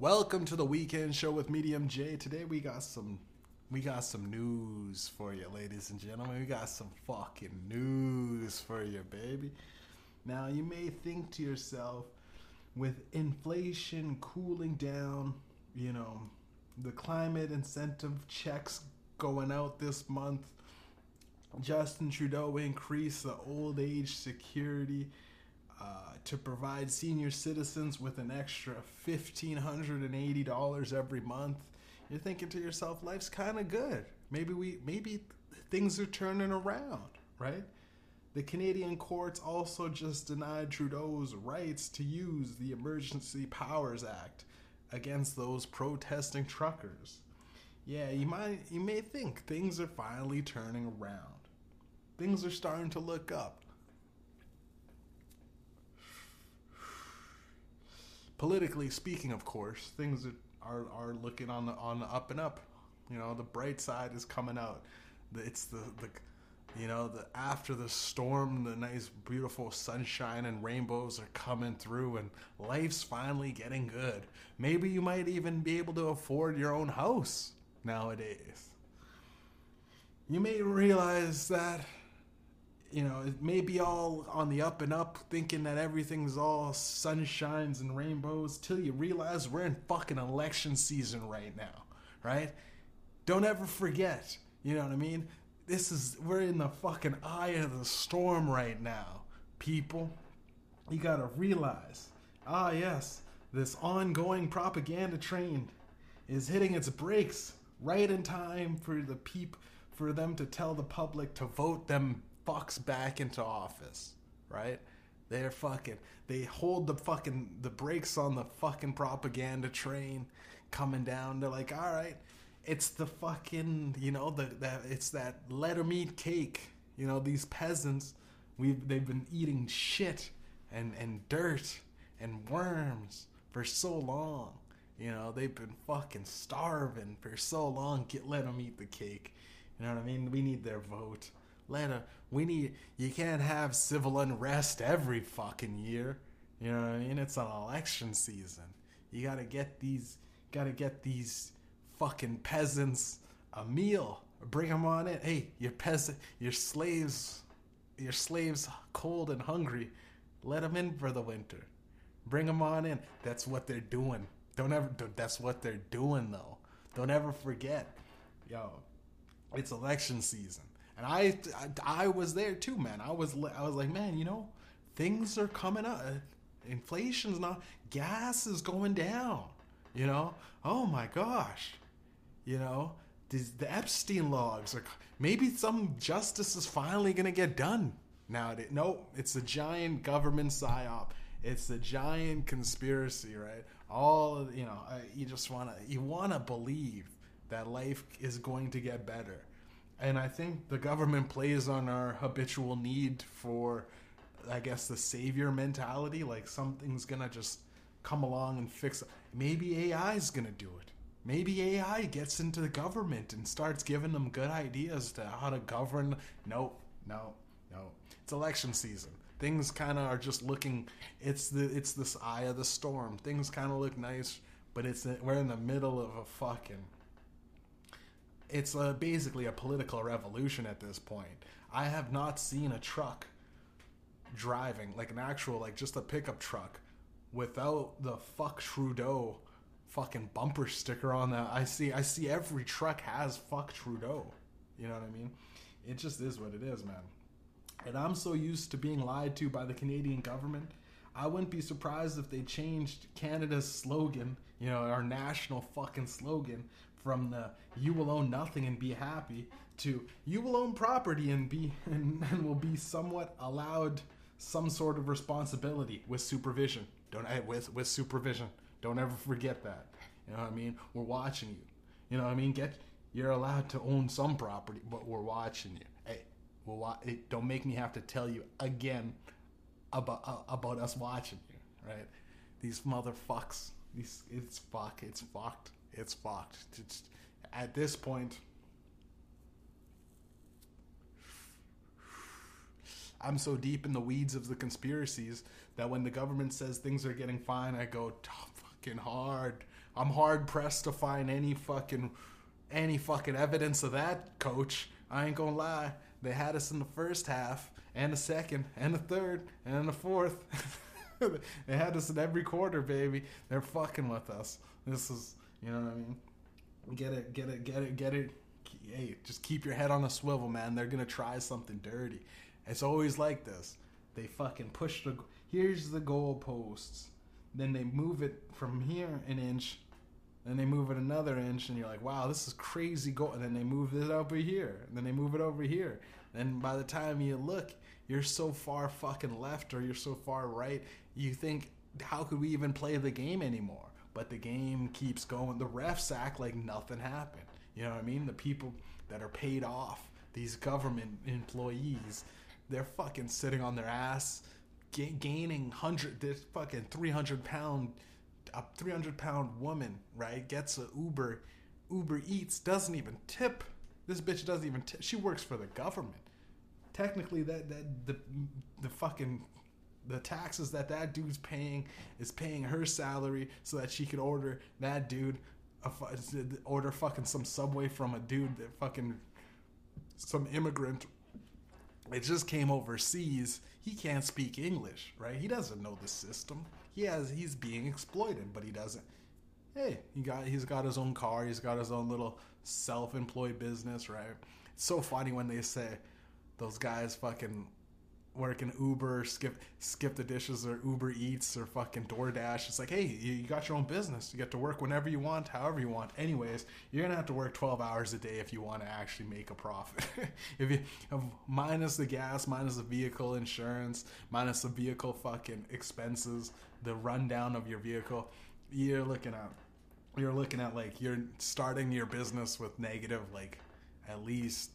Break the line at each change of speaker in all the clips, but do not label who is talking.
Welcome to the weekend show with Mediumjay. Today we got some we got some news for you, ladies and gentlemen. We got some fucking news for you, baby. Now you may think to yourself, with inflation cooling down, you know, the climate incentive checks going out this month, Justin Trudeau increased the old age security uh, to provide senior citizens with an extra $1,580 every month. You're thinking to yourself, life's kind of good. Maybe we, maybe things are turning around, right? The Canadian courts also just denied Trudeau's rights to use the Emergency Powers Act against those protesting truckers. Yeah, you might you may think things are finally turning around. Things are starting to look up. Politically speaking, of course, things are, are, looking on the on the up and up. You know, the bright side is coming out. It's the the you know the after the storm the nice beautiful sunshine and rainbows are coming through and life's finally getting good maybe you might even be able to afford your own house nowadays you may realize that you know it may be all on the up and up thinking that everything's all sunshines and rainbows till you realize we're in fucking election season right now right don't ever forget you know what i mean this is we're in the fucking eye of the storm right now, people. You gotta realize, ah yes, this ongoing propaganda train is hitting its brakes right in time for the peep for them to tell the public to vote them fucks back into office, right? They're fucking they hold the fucking the brakes on the fucking propaganda train coming down. They're like, all right, it's the fucking you know the that it's that let 'em eat cake. You know these peasants, we they've been eating shit and and dirt and worms for so long. You know they've been fucking starving for so long. Get let them eat the cake. You know what I mean? We need their vote. Them. We need. You can't have civil unrest every fucking year. You know what I mean? It's an election season. You gotta get these. Gotta get these fucking peasants a meal. Bring them on in. Hey, your peasant, your slaves, your slaves cold and hungry. Let them in for the winter. Bring them on in. That's what they're doing. Don't ever. That's what they're doing though. Don't ever forget, yo. It's election season, and I, I, I was there too, man. I was, I was like, man, you know, things are coming up. Uh, inflation's not. Gas is going down. You know. Oh my gosh you know, these, the Epstein logs are maybe some justice is finally to get done nowadays. No, it's a giant government psyop. It's a giant conspiracy, right? All you know, you just want to you want to believe that life is going to get better. And I think the government plays on our habitual need for I guess the savior mentality, like something's to just come along and fix it. Maybe AI is going to do it Maybe AI gets into the government and starts giving them good ideas to how to govern. No, no, no. It's election season. Things kind of are just looking. It's the it's this eye of the storm. Things kind of look nice, but it's we're in the middle of a fucking. It's a, basically a political revolution at this point. I have not seen a truck driving like an actual like just a pickup truck without the fuck Trudeau fucking bumper sticker on that. I see I see every truck has fuck Trudeau. You know what I mean? It just is what it is, man. And I'm so used to being lied to by the Canadian government. I wouldn't be surprised if they changed Canada's slogan, you know, our national fucking slogan from the you will own nothing and be happy to you will own property and be and, and will be somewhat allowed some sort of responsibility with supervision. Don't eh, with with supervision. Don't ever forget that. You know what I mean? We're watching you. You know what I mean? Get you're allowed to own some property, but we're watching you. Hey, we'll wa- hey, don't make me have to tell you again about uh, about us watching you, right? These motherfucks. These it's fuck. It's fucked. It's fucked. It's, at this point. I'm so deep in the weeds of the conspiracies that when the government says things are getting fine, I go, fucking hard. I'm hard pressed to find any fucking any fucking evidence of that, coach. I ain't gonna lie. They had us in the first half, and the second, and the third, and the fourth. they had us in every quarter, baby. They're fucking with us. This is, you know what I mean? Get it, get it, get it, get it. Hey, just keep your head on a swivel, man. They're gonna try something dirty. It's always like this. They fucking push the. Here's the goalposts. Then they move it from here an inch then they move it another inch, and you're like, wow, this is crazy goal. And then they move it over here, and then they move it over here. And by the time you look, you're so far fucking left or you're so far right, you think, how could we even play the game anymore? But the game keeps going. The refs act like nothing happened. You know what I mean? The people that are paid off, these government employees, they're fucking sitting on their ass, gaining hundred, this fucking three hundred pound a 300 pound woman, right, gets a Uber, Uber Eats, doesn't even tip. This bitch doesn't even. She works for the government. Technically, that that the the fucking the taxes that that dude's paying is paying her salary so that she could order that dude a, order fucking some subway from a dude that fucking some immigrant. It just came overseas. He can't speak english right? He doesn't know the system. He has he's being exploited, but he doesn't. Hey, he got he's got his own car, he's got his own little self-employed business, right? It's so funny when they say those guys fucking working Uber, skip skip the dishes, or Uber Eats, or fucking DoorDash. It's like, hey, you got your own business. You get to work whenever you want, however you want. Anyways, you're gonna have to work 12 hours a day if you want to actually make a profit. if you minus the gas, minus the vehicle insurance, minus the vehicle fucking expenses, the rundown of your vehicle, you're looking at you're looking at like you're starting your business with negative like at least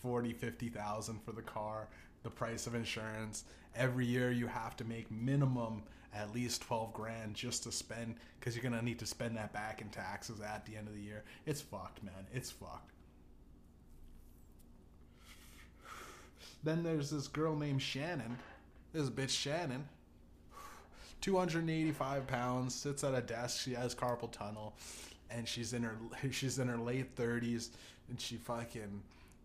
40 50,000 for the car the price of insurance. Every year you have to make minimum at least 12 grand just to spend because you're going to need to spend that back in taxes at the end of the year. It's fucked, man. It's fucked. Then there's this girl named Shannon. This bitch Shannon. 285 pounds, sits at a desk. She has carpal tunnel, and she's in her she's in her late 30s, and she fucking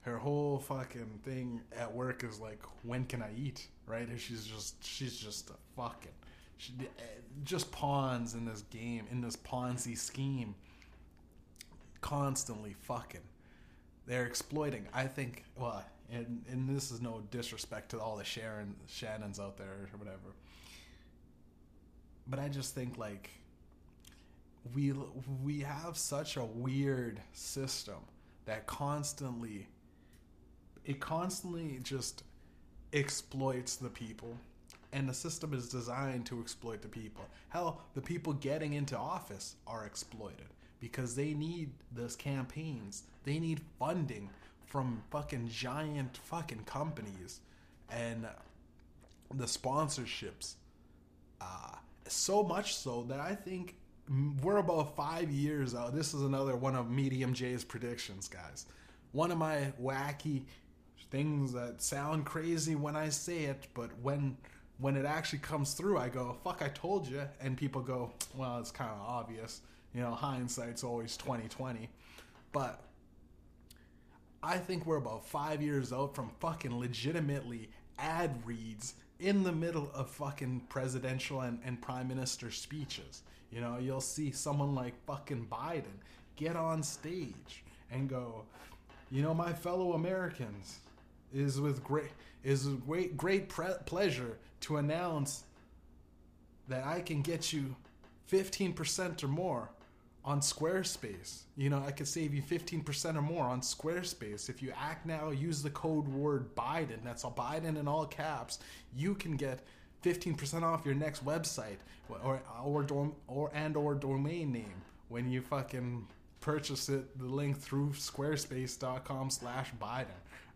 her whole fucking thing at work is like, when can I eat? Right? And she's just she's just a fucking she eh, just pawns in this game in this Ponzi scheme. Constantly fucking. They're exploiting. I think. Well, and and this is no disrespect to all the Sharon Shannons out there or whatever. But I just think like we we have such a weird system that constantly it constantly just exploits the people. And the system is designed to exploit the people. Hell the people getting into office are exploited because they need those campaigns. They need funding from fucking giant fucking companies. And the sponsorships uh, so much so that i think we're about five years out. This is another one of Mediumjay's predictions guys. One of my wacky things that sound crazy when I say it, but when when it actually comes through, I go, "Fuck, I told you," and people go, "Well, it's kind of obvious." You know, hindsight's always twenty twenty, but I think we're about five years out from fucking legitimately ad reads in the middle of fucking presidential and, and prime minister speeches. You know, you'll see someone like fucking Biden get on stage and go, you know, my fellow Americans, is with great is with great great pre- pleasure to announce that I can get you 15% or more on Squarespace. You know, I could save you 15% or more on Squarespace. If you act now, use the code word Biden, that's all Biden in all caps, you can get 15% off your next website or or or and or domain name when you fucking purchase it the link through squarespace.com slash biden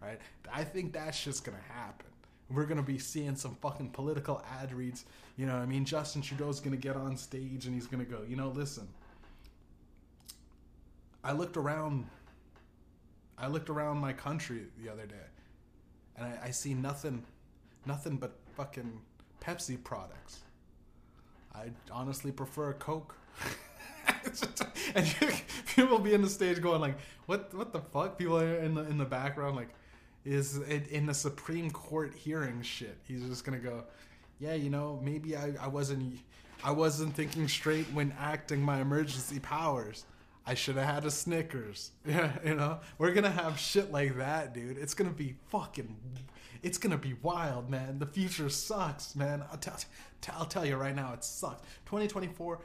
right? I think that's just gonna happen. We're gonna be seeing some fucking political ad reads. You know, I mean, Justin Trudeau's gonna get on stage and he's gonna go, you know, listen. I looked around. I looked around my country the other day, and I, I see nothing, nothing but fucking Pepsi products. I honestly prefer Coke. and people be in the stage going like, "What? What the fuck?" People in the in the background like, is in, the Supreme Court hearing shit. He's just gonna go, "Yeah, you know, maybe I, I wasn't I wasn't thinking straight when acting my emergency powers." I should have had a Snickers. Yeah, you know, we're gonna have shit like that, dude. It's gonna be fucking. It's gonna be wild, man. The future sucks, man. I'll tell, I'll tell you right now, it sucks. 2024,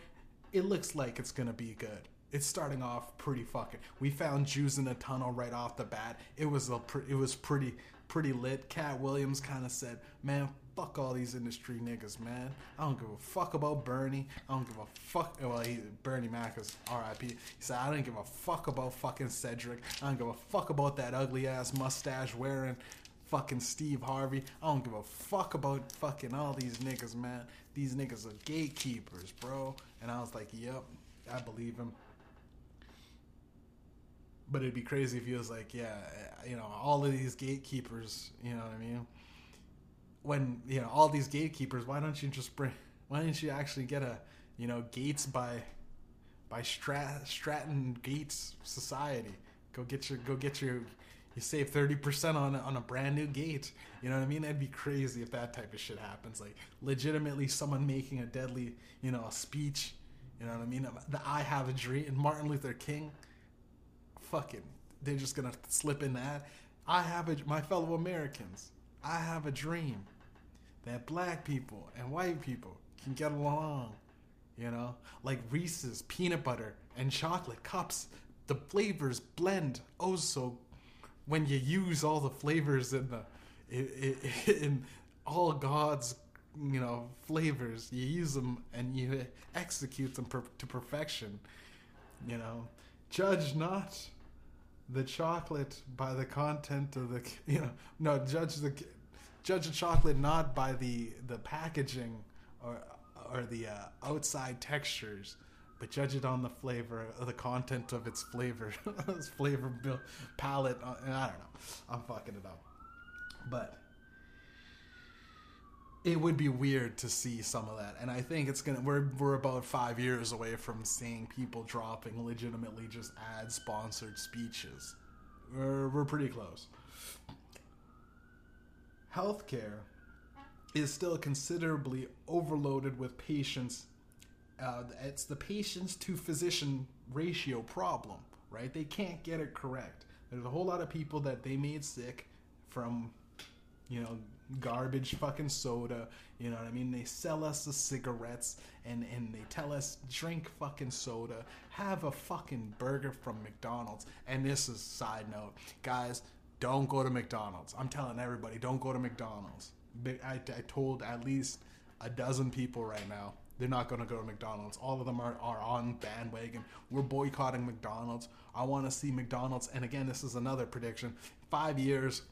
it looks like it's gonna be good. It's starting off pretty fucking. We found Jews in a tunnel right off the bat. It was a, it was pretty, pretty lit. Katt Williams kind of said, "Man, fuck all these industry niggas, man. I don't give a fuck about Bernie. I don't give a fuck. Well, he, Bernie Mac is R.I.P. He said, I don't give a fuck about fucking Cedric. I don't give a fuck about that ugly ass mustache wearing fucking Steve Harvey. I don't give a fuck about fucking all these niggas, man. These niggas are gatekeepers, bro. And I was like, yep, I believe him. But it'd be crazy if he was like, yeah, you know, all of these gatekeepers, you know what I mean? when you know all these gatekeepers, why don't you just bring? Why don't you actually get a you know Gates by by Strat, Stratton Gates Society? Go get your go get your you save 30% on on a brand new gate. You know what I mean? That'd be crazy if that type of shit happens. Like legitimately someone making a deadly, you know, a speech, you know what I mean? The I have a dream and Martin Luther King fucking they're just to slip in that. I have a my fellow Americans. I have a dream that black people and white people can get along. You know, like Reese's peanut butter and chocolate cups, the flavors blend oh so when you use all the flavors in the in, in all God's you know flavors, you use them and you execute them per, to perfection. You know, judge not the chocolate by the content of the you know no judge the judge a chocolate not by the the packaging or or the uh, outside textures, but judge it on the flavor, the content of its flavor, its flavor palette. Uh, I don't know. I'm fucking it up, but it would be weird to see some of that, and I think it's gonna. We're we're about five years away from seeing people dropping legitimately just ad sponsored speeches. We're we're pretty close healthcare is still considerably overloaded with patients. Uh, it's the patients to physician ratio problem, right? They can't get it correct. There's a whole lot of people that they made sick from, you know, garbage fucking soda. You know what I mean? They sell us the cigarettes and, and they tell us drink fucking soda, have a fucking burger from McDonald's. And this is side note, guys don't go to McDonald's. I'm telling everybody, don't go to McDonald's. I, I told at least a dozen people right now they're not going to go to McDonald's. All of them are, are on bandwagon. We're boycotting McDonald's. I want to see McDonald's. And again, this is another prediction. Five years,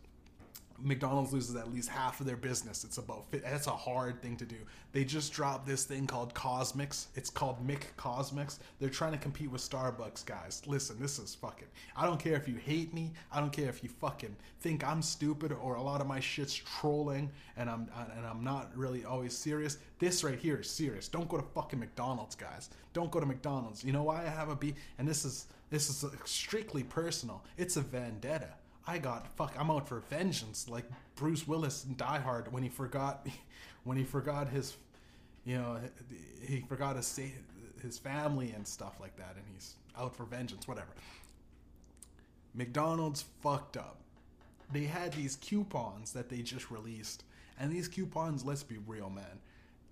McDonald's loses at least half of their business. It's about that's a hard thing to do. They just dropped this thing called CosMc's. It's called Mick CosMc's. They're trying to compete with Starbucks, guys. Listen, this is fucking. I don't care if you hate me. I don't care if you fucking think I'm stupid or a lot of my shit's trolling and I'm and I'm not really always serious. This right here is serious. Don't go to fucking McDonald's, guys. Don't go to McDonald's. You know why I have a B? And this is this is strictly personal. It's a vendetta I got fuck. I'm out for vengeance, like Bruce Willis in Die Hard when he forgot, when he forgot his, you know, he forgot his his family and stuff like that, and he's out for vengeance. Whatever. McDonald's fucked up. They had these coupons that they just released, and these coupons, let's be real, man.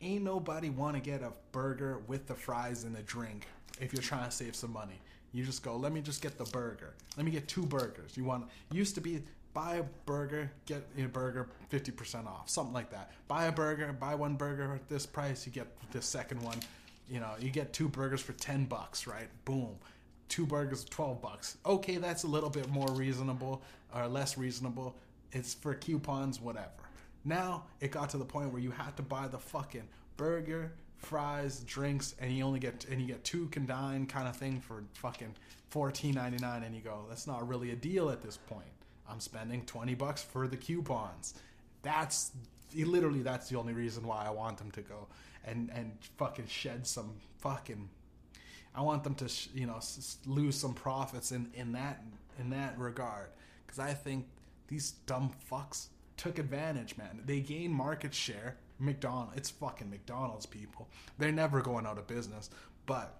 Ain't nobody want to get a burger with the fries and a drink if you're trying to save some money. You just go, let me just get the burger. Let me get two burgers. You want used to be buy a burger, get a burger 50% off, something like that. Buy a burger, buy one burger at this price, you get the second one. You know, you get two burgers for 10 bucks, right? Boom. Two burgers 12 bucks. Okay, that's a little bit more reasonable or less reasonable. It's for coupons, whatever. Now, it got to the point where you had to buy the fucking burger, fries, drinks, and you only get and you get two can kind of thing for fucking fourteen ninety nine, and you go, that's not really a deal at this point. I'm spending twenty bucks for the coupons. That's literally that's the only reason why I want them to go and and fucking shed some fucking I want them to sh- you know s- lose some profits in in that in that regard because I think these dumb fucks took advantage, man. They gained market share. McDonald's, it's fucking McDonald's people. They're never going out of business, but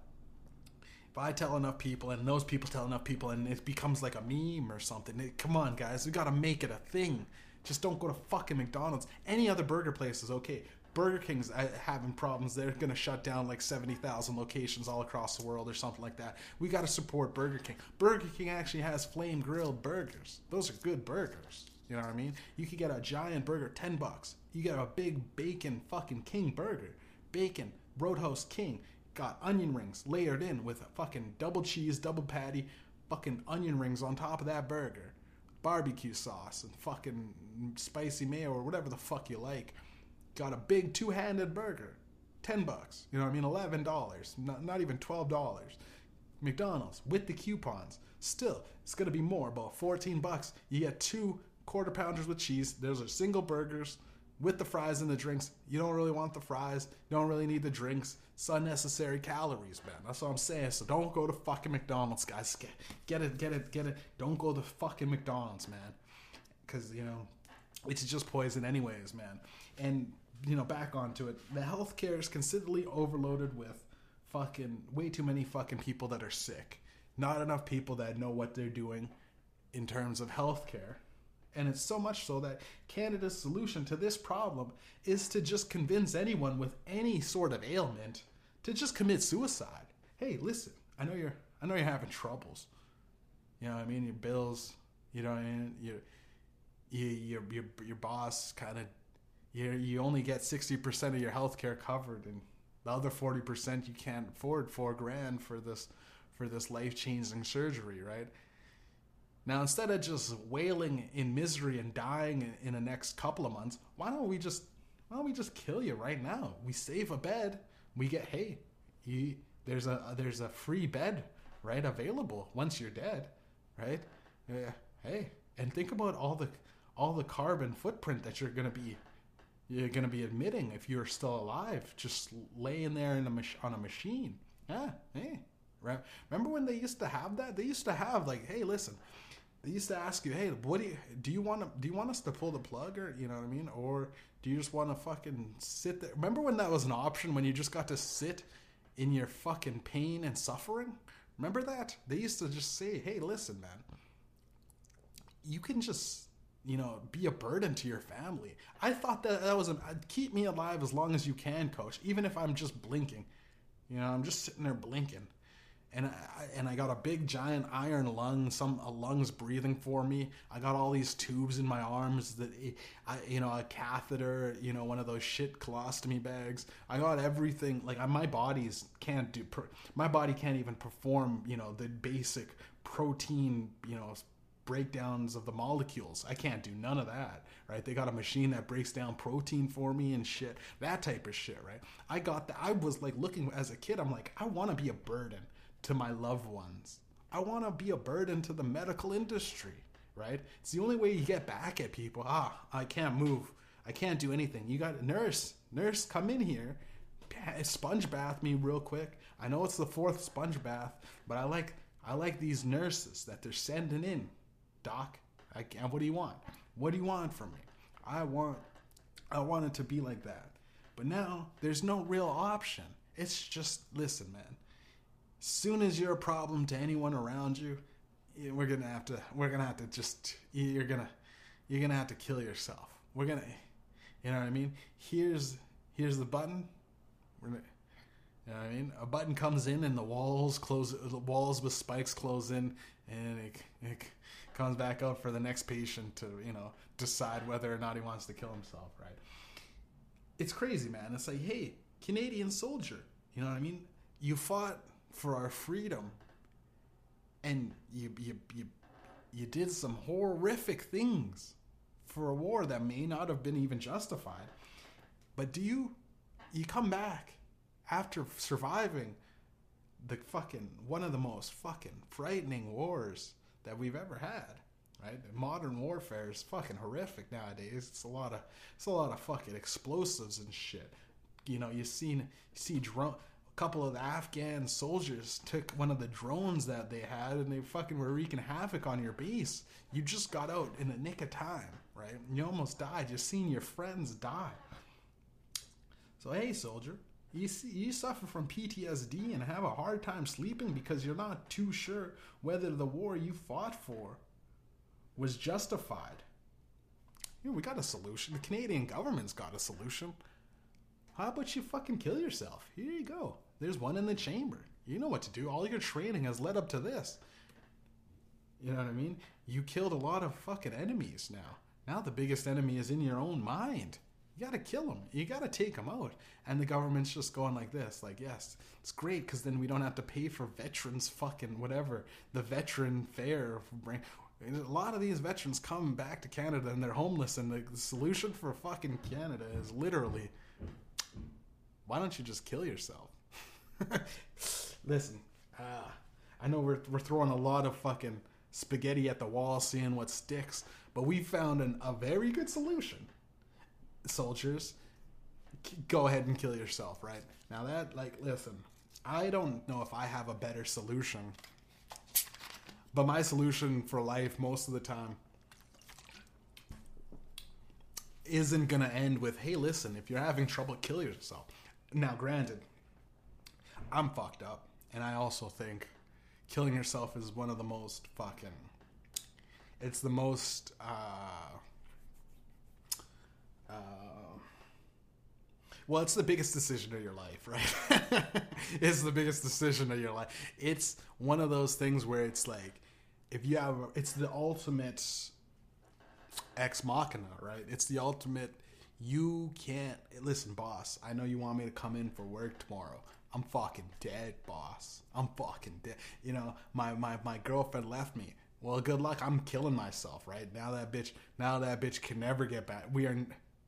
if I tell enough people and those people tell enough people and it becomes like a meme or something, it, come on, guys, we gotta make it a thing. Just don't go to fucking McDonald's. Any other burger place is okay. Burger King's uh, having problems. They're gonna shut down like seventy thousand locations all across the world or something like that. We gotta support Burger King. Burger King actually has flame grilled burgers. Those are good burgers. You know what I mean? You could get a giant burger, ten bucks. You get a big bacon fucking king burger, bacon Roadhouse King. Got onion rings layered in with a fucking double cheese, double patty, fucking onion rings on top of that burger, barbecue sauce and fucking spicy mayo or whatever the fuck you like. Got a big two-handed burger, ten bucks. You know what I mean? Eleven dollars, not, not even twelve dollars. McDonald's with the coupons. Still, it's gonna be more, about fourteen bucks. You get two quarter pounders with cheese. Those are single burgers with the fries and the drinks. You don't really want the fries. You don't really need the drinks. It's unnecessary calories, man. That's what I'm saying. So don't go to fucking McDonald's, guys. Get, get it, get it, get it. Don't go to fucking McDonald's, man. Because, you know, it's just poison, anyways, man. And, you know, back onto it. The healthcare is considerably overloaded with fucking way too many fucking people that are sick. Not enough people that know what they're doing in terms of healthcare. And it's so much so that Canada's solution to this problem is to just convince anyone with any sort of ailment to just commit suicide. Hey, listen, I know you're I know you're having troubles. You know what I mean? Your bills, you know, and your you, your your your boss kind of you you only get 60% of your health care covered and the other 40% you can't afford 4 grand for this for this life-changing surgery, right? Now, instead of just wailing in misery and dying in the next couple of months, why don't we just why don't we just kill you right now? We save a bed. We get hey, you, there's a there's a free bed right available once you're dead, right? Yeah, hey, and think about all the all the carbon footprint that you're gonna be you're gonna be admitting if you're still alive, just laying there in a mach- on a machine. Yeah, hey, right? Remember when they used to have that? They used to have like, hey, listen, they used to ask you, "Hey, what do you do? You want to do you want us to pull the plug, or you know what I mean, or do you just want to fucking sit there?" Remember when that was an option when you just got to sit in your fucking pain and suffering? Remember that they used to just say, "Hey, listen, man, you can just." You know, be a burden to your family. I thought that that was a uh, keep me alive as long as you can, coach. Even if I'm just blinking, you know, I'm just sitting there blinking and I, and I got a big giant iron lung, some a lungs breathing for me. I got all these tubes in my arms that eh, I, you know, a catheter, you know, one of those shit colostomy bags. I got everything. Like my body's can't do. My body can't even perform, you know, the basic protein, you know, breakdowns of the molecules. I can't do none of that, right? They got a machine that breaks down protein for me and shit. That type of shit, right? I got that. I was like looking as a kid. I'm like, I want to be a burden to my loved ones. I want to be a burden to the medical industry, right? It's the only way you get back at people. Ah, I can't move. I can't do anything. You got nurse. Nurse, come in here. Sponge bath me real quick. I know it's the fourth sponge bath, but I like I like these nurses that they're sending in. Doc, I can't, What do you want? What do you want from me? I want I want it to be like that. But now there's no real option. It's just listen, man soon as you're a problem to anyone around you, we're gonna have to we're gonna have to just you're gonna you're gonna have to kill yourself. We're gonna you know what I mean? Here's here's the button. We're gonna you know what I mean? A button comes in and the walls close the walls with spikes close in and it, it comes back up for the next patient to, you know, decide whether or not he wants to kill himself, right? It's crazy, man. It's like, hey, Canadian soldier, you know what I mean? You fought for our freedom. And you you you you did some horrific things for a war that may not have been even justified. But do you you come back after surviving the fucking one of the most fucking frightening wars that we've ever had right? Modern warfare is fucking horrific nowadays. It's a lot of it's a lot of fucking explosives and shit. You know you seen you see drone couple of Afghan soldiers took one of the drones that they had and they fucking were wreaking havoc on your base. You just got out in the nick of time, right? You almost died just seeing your friends die. So hey, soldier, you see, you suffer from PTSD and have a hard time sleeping because you're not too sure whether the war you fought for was justified. Know, we got a solution. The Canadian government's got a solution. How about you fucking kill yourself? Here you go. There's one in the chamber. You know what to do. All your training has led up to this. You know what I mean? You killed a lot of fucking enemies now. Now the biggest enemy is in your own mind. You gotta kill them. You gotta take them out. And the government's just going like this, like, yes, it's great because then we don't have to pay for veterans fucking whatever the veteran fare. A lot of these veterans come back to Canada and they're homeless, and the solution for fucking Canada is literally, why don't you just kill yourself? Listen, uh, I know we're we're throwing a lot of fucking spaghetti at the wall, seeing what sticks, but we found an, a very good solution. Soldiers, go ahead and kill yourself. Right now, that like, listen, I don't know if I have a better solution, but my solution for life most of the time isn't gonna end with, "Hey, listen, if you're having trouble, kill yourself." Now, granted, I'm fucked up, and I also think killing yourself is one of the most fucking. It's the most. Uh, uh, well, it's the biggest decision of your life, right? it's the biggest decision of your life. It's one of those things where it's like, if you have, it's the ultimate ex machina, right? It's the ultimate. You can't listen, boss. I know you want me to come in for work tomorrow. I'm fucking dead, boss. I'm fucking dead. You know, my, my, my girlfriend left me. Well, good luck. I'm killing myself, right? Now that bitch, now that bitch can never get back. We are,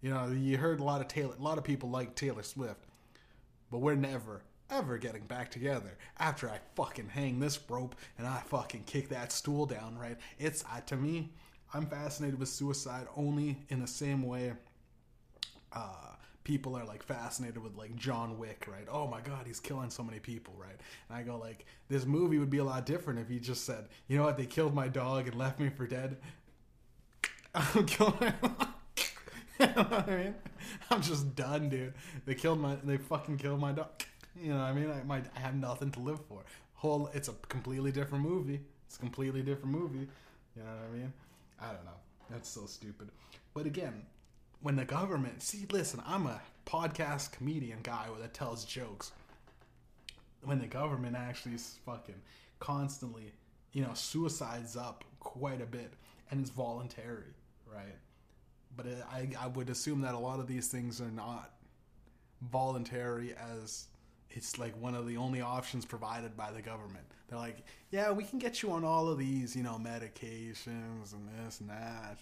you know, you heard a lot of Taylor, a lot of people like Taylor Swift, but we're never, ever getting back together after I fucking hang this rope and I fucking kick that stool down, right? It's, uh, to me, I'm fascinated with suicide only in the same way, uh, people are like fascinated with like John Wick, right? Oh my god, he's killing so many people, right? And I go like, this movie would be a lot different if he just said, you know what, they killed my dog and left me for dead. I'm killing. you know what I mean? I'm just done, dude. They killed my, they fucking killed my dog. You know what I mean? I, I have nothing to live for. Whole, it's a completely different movie. It's a completely different movie. You know what I mean? I don't know. That's so stupid. But again, when the government see listen i'm a podcast comedian guy that tells jokes. When the government actually is fucking constantly you know suicides up quite a bit and it's voluntary right? But it, I, I would assume that a lot of these things are not voluntary as it's like one of the only options provided by the government. They're like yeah we can get you on all of these you know medications and this and that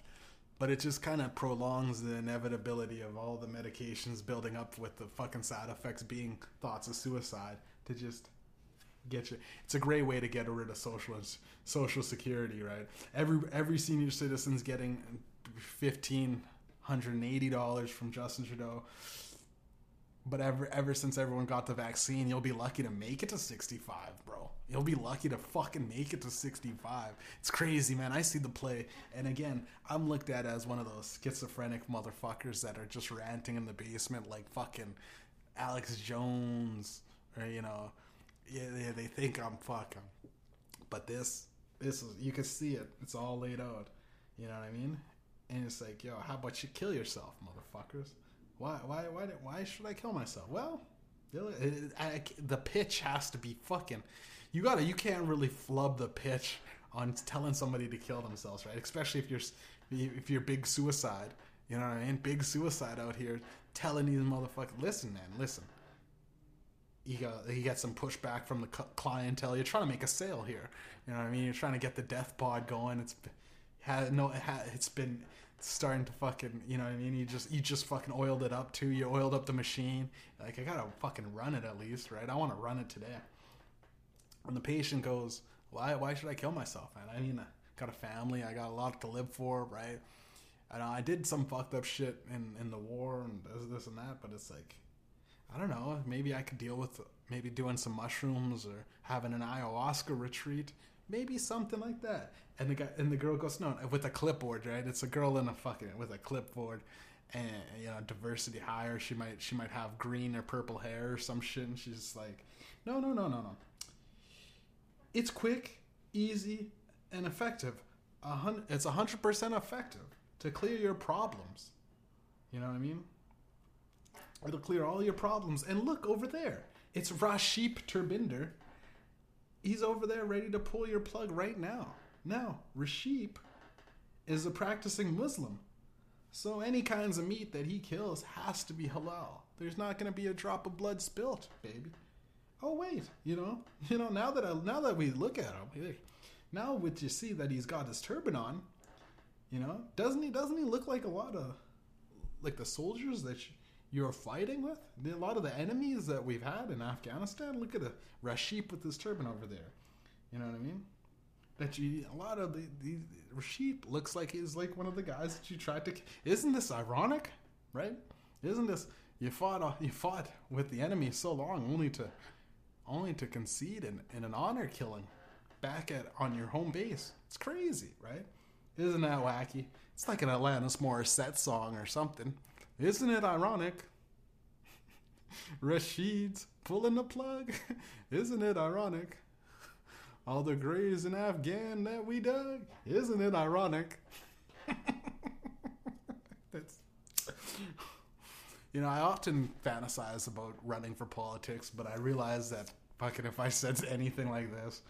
but it just kind of prolongs the inevitability of all the medications building up with the fucking side effects being thoughts of suicide to just get you. It's a great way to get rid of social social security, right? Every every senior citizen's getting fifteen hundred and eighty dollars from Justin Trudeau but ever ever since everyone got the vaccine, you'll be lucky to make it to 65, bro. You'll be lucky to fucking make it to 65. It's crazy, man. I see the play, and again, I'm looked at as one of those schizophrenic motherfuckers that are just ranting in the basement like fucking Alex Jones, or you know, yeah, they, they think I'm fucking. But this, this is you can see it. It's all laid out. You know what I mean? And it's like, yo, how about you kill yourself, motherfuckers? Why? Why? Why? Why should I kill myself? Well, the pitch has to be fucking. You gotta. You can't really flub the pitch on telling somebody to kill themselves, right? Especially if you're if you're big suicide. You know what I mean? Big suicide out here telling these motherfuckers, listen, man, listen. You got you got some pushback from the clientele. You're trying to make a sale here. You know what I mean? You're trying to get the death pod going. It's had no. It had, it's been starting to fucking you know what I mean? You just you just fucking oiled it up too. You oiled up the machine. Like I gotta fucking run it at least right? I want to run it today. And the patient goes why why should I kill myself man? I mean I got a family. I got a lot to live for right? And I did some fucked up shit in in the war and this, this and that but it's like I don't know. Maybe I could deal with maybe doing some mushrooms or having an ayahuasca retreat, maybe something like that. And the guy and the girl goes, no, with a clipboard, right? It's a girl in a fucking with a clipboard, and you know, diversity hire. She might she might have green or purple hair or some shit, and she's like, no, no, no, no, no. It's quick, easy, and effective. A hun- it's hundred percent effective to clear your problems. You know what I mean? It'll clear all your problems. And look over there. It's Rashid Turbinder. He's over there ready to pull your plug right now. Now, Rashid is a practicing Muslim. So any kinds of meat that he kills has to be halal. There's not going to be a drop of blood spilt, baby. Oh wait, you know, you know. Now that I, now that we look at him, now with you see that he's got his turban on, you know, doesn't he? Doesn't he look like a lot of like the soldiers that you're fighting with? A lot of the enemies that we've had in Afghanistan. Look at a Rashid with his turban over there. You know what I mean? That you a lot of the, the Rashid looks like he's like one of the guys that you tried to. Isn't this ironic, right? Isn't this you fought uh, you fought with the enemy so long only to only to concede in, in an honor killing back at on your home base. It's crazy, right? Isn't that wacky? It's like an Alanis Morissette song or something. Isn't it ironic? Rashid's pulling the plug. Isn't it ironic? All the graves in Afghan that we dug. Isn't it ironic? That's you know, I often fantasize about running for politics, but I realize that fucking if I said anything like this,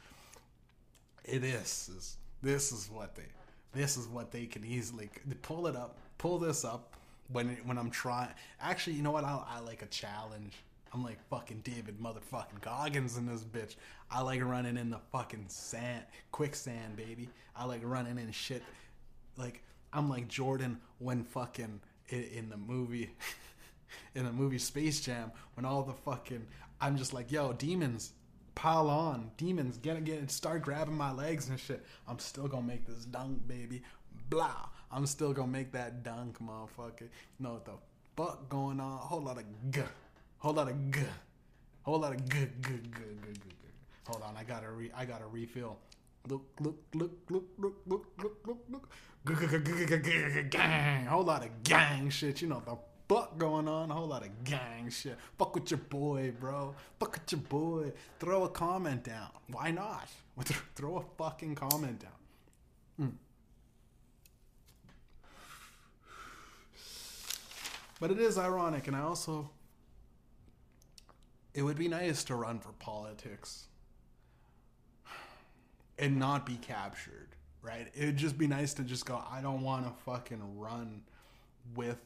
it is, is this is what they this is what they can easily pull it up, pull this up when when I'm trying. Actually, you know what? I, I like a challenge. I'm like fucking David motherfucking Goggins in this bitch. I like running in the fucking sand, quicksand, baby. I like running in shit. Like I'm like Jordan when fucking in, in the movie. in the movie Space Jam when all the fucking I'm just like, yo, demons, pile on, demons, get it, get it, start grabbing my legs and shit. I'm still gonna make this dunk, baby. Blah. I'm still gonna make that dunk, motherfucker. You know what the fuck going on? Whole lot of g, whole lot of g, whole lot of g, g, g, g, g, g. Hold on, I gotta re, I gotta refill. Look, look, look, look, look, look, look, look, look. Gang, whole lot of gang shit. You know the fuck going on, a whole lot of gang shit. Fuck with your boy, bro. Fuck with your boy. Throw a comment down. Why not? Throw a fucking comment down. Mm. But it is ironic, and I also. It would be nice to run for politics and not be captured, right? It would just be nice to just go, I don't want to fucking run with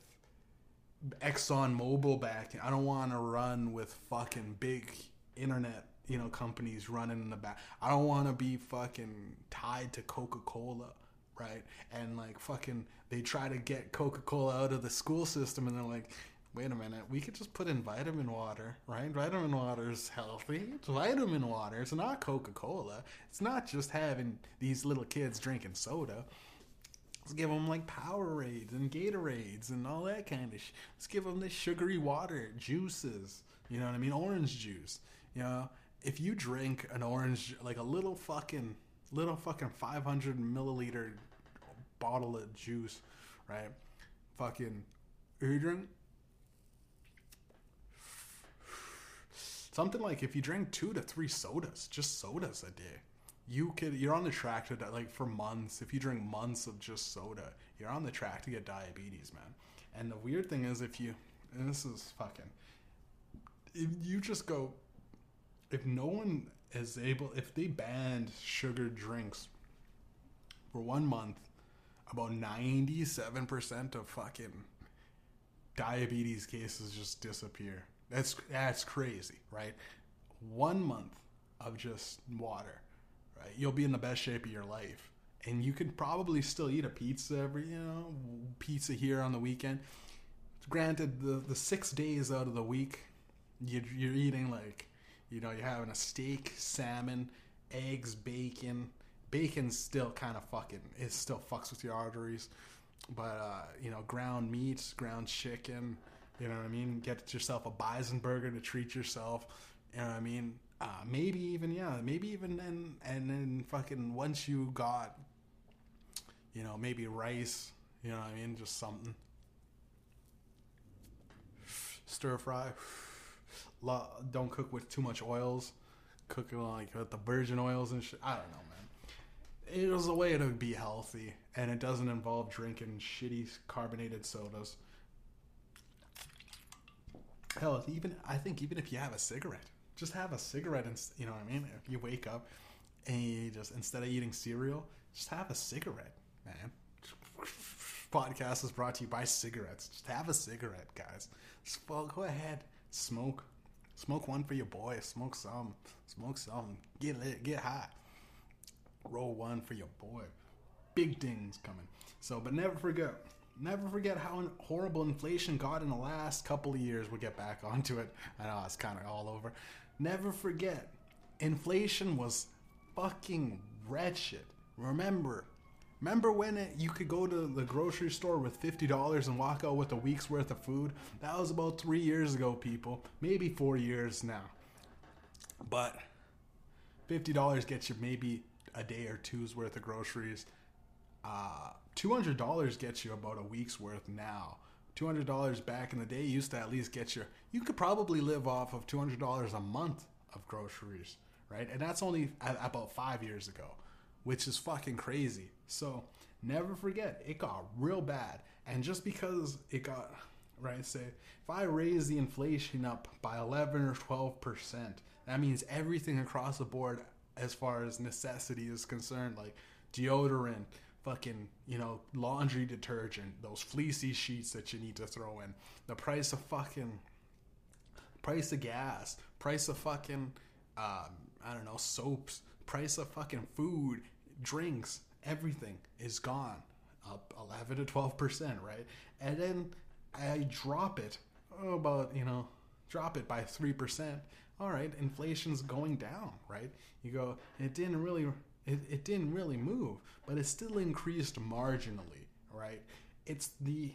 Exxon Mobil back. I don't want to run with fucking big internet, you know, companies running in the back. I don't want to be fucking tied to Coca Cola, right? And like fucking, they try to get Coca Cola out of the school system, and they're like, wait a minute, we could just put in vitamin water, right? Vitamin water is healthy. It's vitamin water. It's not Coca Cola. It's not just having these little kids drinking soda. Let's give them like Powerades and Gatorades and all that kind of. Let's give them the sugary water, juices. You know what I mean? Orange juice. You know, if you drink an orange, like a little fucking, little fucking 500 milliliter bottle of juice, right? Fucking, you drink? Something like if you drink two to three sodas, just sodas a day. You could you're on the track to like for months if you drink months of just soda you're on the track to get diabetes man. And the weird thing is if you and this is fucking if you just go if no one is able if they banned sugar drinks for one month about 97% of fucking diabetes cases just disappear that's that's crazy right one month of just water right? You'll be in the best shape of your life. And you could probably still eat a pizza every, you know, pizza here on the weekend. Granted, the, the six days out of the week, you, you're eating like, you know, you're having a steak, salmon, eggs, bacon. Bacon's still kind of fucking, it still fucks with your arteries. But, uh, you know, ground meat, ground chicken, you know what I mean? Get yourself a bison burger to treat yourself You know what I mean? Uh, maybe even yeah, maybe even then and then fucking once you got you know, maybe rice, you know what I mean, just something. Stir fry. Don't cook with too much oils. Cook it like with the virgin oils and shit. I don't know. It was a way to be healthy, and it doesn't involve drinking shitty carbonated sodas. Hell, even I think even if you have a cigarette, just have a cigarette, and you know what I mean. If you wake up and you just instead of eating cereal, just have a cigarette, man. Podcast is brought to you by cigarettes. Just have a cigarette, guys. Just go ahead, smoke, smoke one for your boy. Smoke some, smoke some. Get lit, get high. Roll one for your boy. Big things coming. So, but never forget never forget how horrible inflation got in the last couple of years. We'll get back onto it. I know it's kind of all over. Never forget, inflation was fucking wretched. Remember, remember when it, you could go to the grocery store with fifty dollars and walk out with a week's worth of food? That was about three years ago, people. Maybe four years now. But fifty dollars gets you maybe a day or two's worth of groceries. Uh, $200 gets you about a week's worth now. $200 back in the day used to at least get you, you could probably live off of $200 a month of groceries, right? And that's only about five years ago, which is fucking crazy. So never forget, it got real bad. And just because it got, right, say, if I raise the inflation up by 11 or 12%, that means everything across the board as far as necessity is concerned, like deodorant, fucking, you know, laundry detergent, those fleecy sheets that you need to throw in, the price of fucking, price of gas, price of fucking, um, I don't know, soaps, price of fucking food, drinks, everything is gone up 11 to 12%, right? And then I drop it about, you know, drop it by 3%. All right, inflation's going down, right? You go, it didn't really it, it didn't really move, but it still increased marginally, right? It's the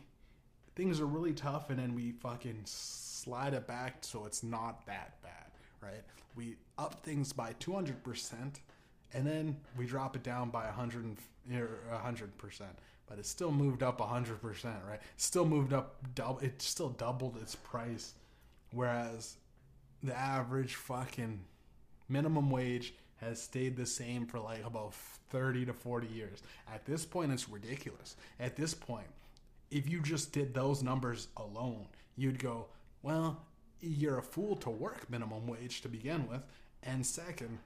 things are really tough, and then we fucking slide it back so it's not that bad, right? We up things by 200%, and then we drop it down by 100, or 100%, but it still moved up 100%, right? Still moved up, double, it still doubled its price, whereas the average fucking minimum wage has stayed the same for like about 30 to 40 years. At this point, it's ridiculous. At this point, if you just did those numbers alone, you'd go, well, you're a fool to work minimum wage to begin with. And second,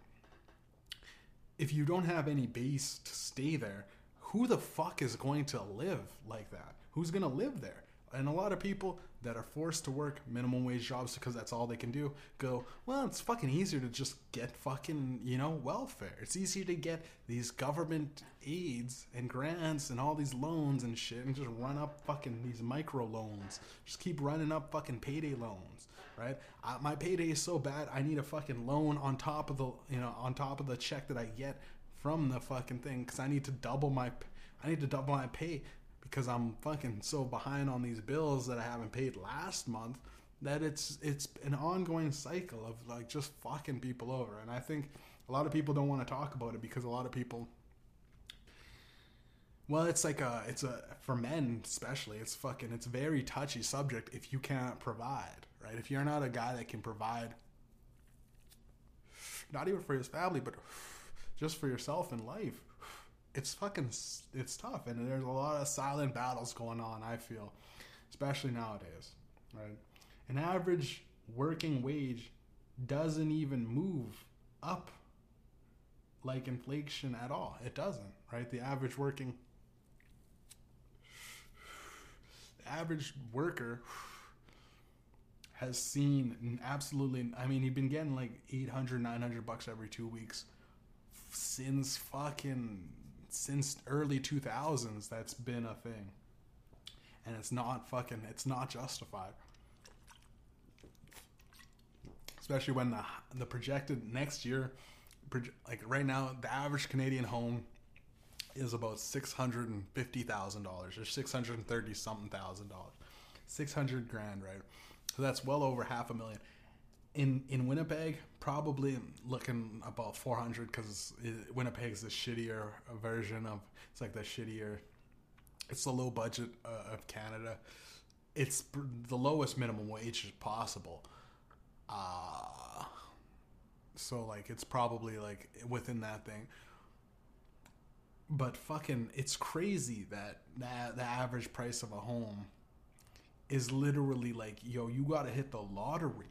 if you don't have any base to stay there, who the fuck is going to live like that? Who's going to live there? And a lot of people that are forced to work minimum wage jobs because that's all they can do go, well, it's fucking easier to just get fucking, you know, welfare. It's easier to get these government aids and grants and all these loans and shit and just run up fucking these micro loans. Just keep running up fucking payday loans, right? I, my payday is so bad, I need a fucking loan on top of the, you know, on top of the check that I get from the fucking thing because I need to double my, I need to double my pay because I'm fucking so behind on these bills that I haven't paid last month that it's it's an ongoing cycle of like just fucking people over. And I think a lot of people don't want to talk about it because a lot of people well it's like a it's a for men especially it's fucking it's very touchy subject if you can't provide right? If you're not a guy that can provide not even for his family but just for yourself in life it's fucking it's tough and there's a lot of silent battles going on i feel especially nowadays right? An average working wage doesn't even move up like inflation at all. It doesn't right? The average working the average worker has seen absolutely i mean he's been getting like 800 900 bucks every two weeks since fucking since early 2000s that's been a thing. And it's not fucking it's not justified. Especially when the the projected next year like right now the average canadian home is about $650,000 or 630 something thousand dollars. 600 grand right? So that's well over half a million in in Winnipeg, probably looking about 400 because Winnipeg is the shittier version of it's like the shittier. It's the low budget uh, of Canada. It's the lowest minimum wage possible. Uh, so like it's probably like within that thing. But fucking, it's crazy that that the average price of a home is literally like, yo, you got to hit the lottery,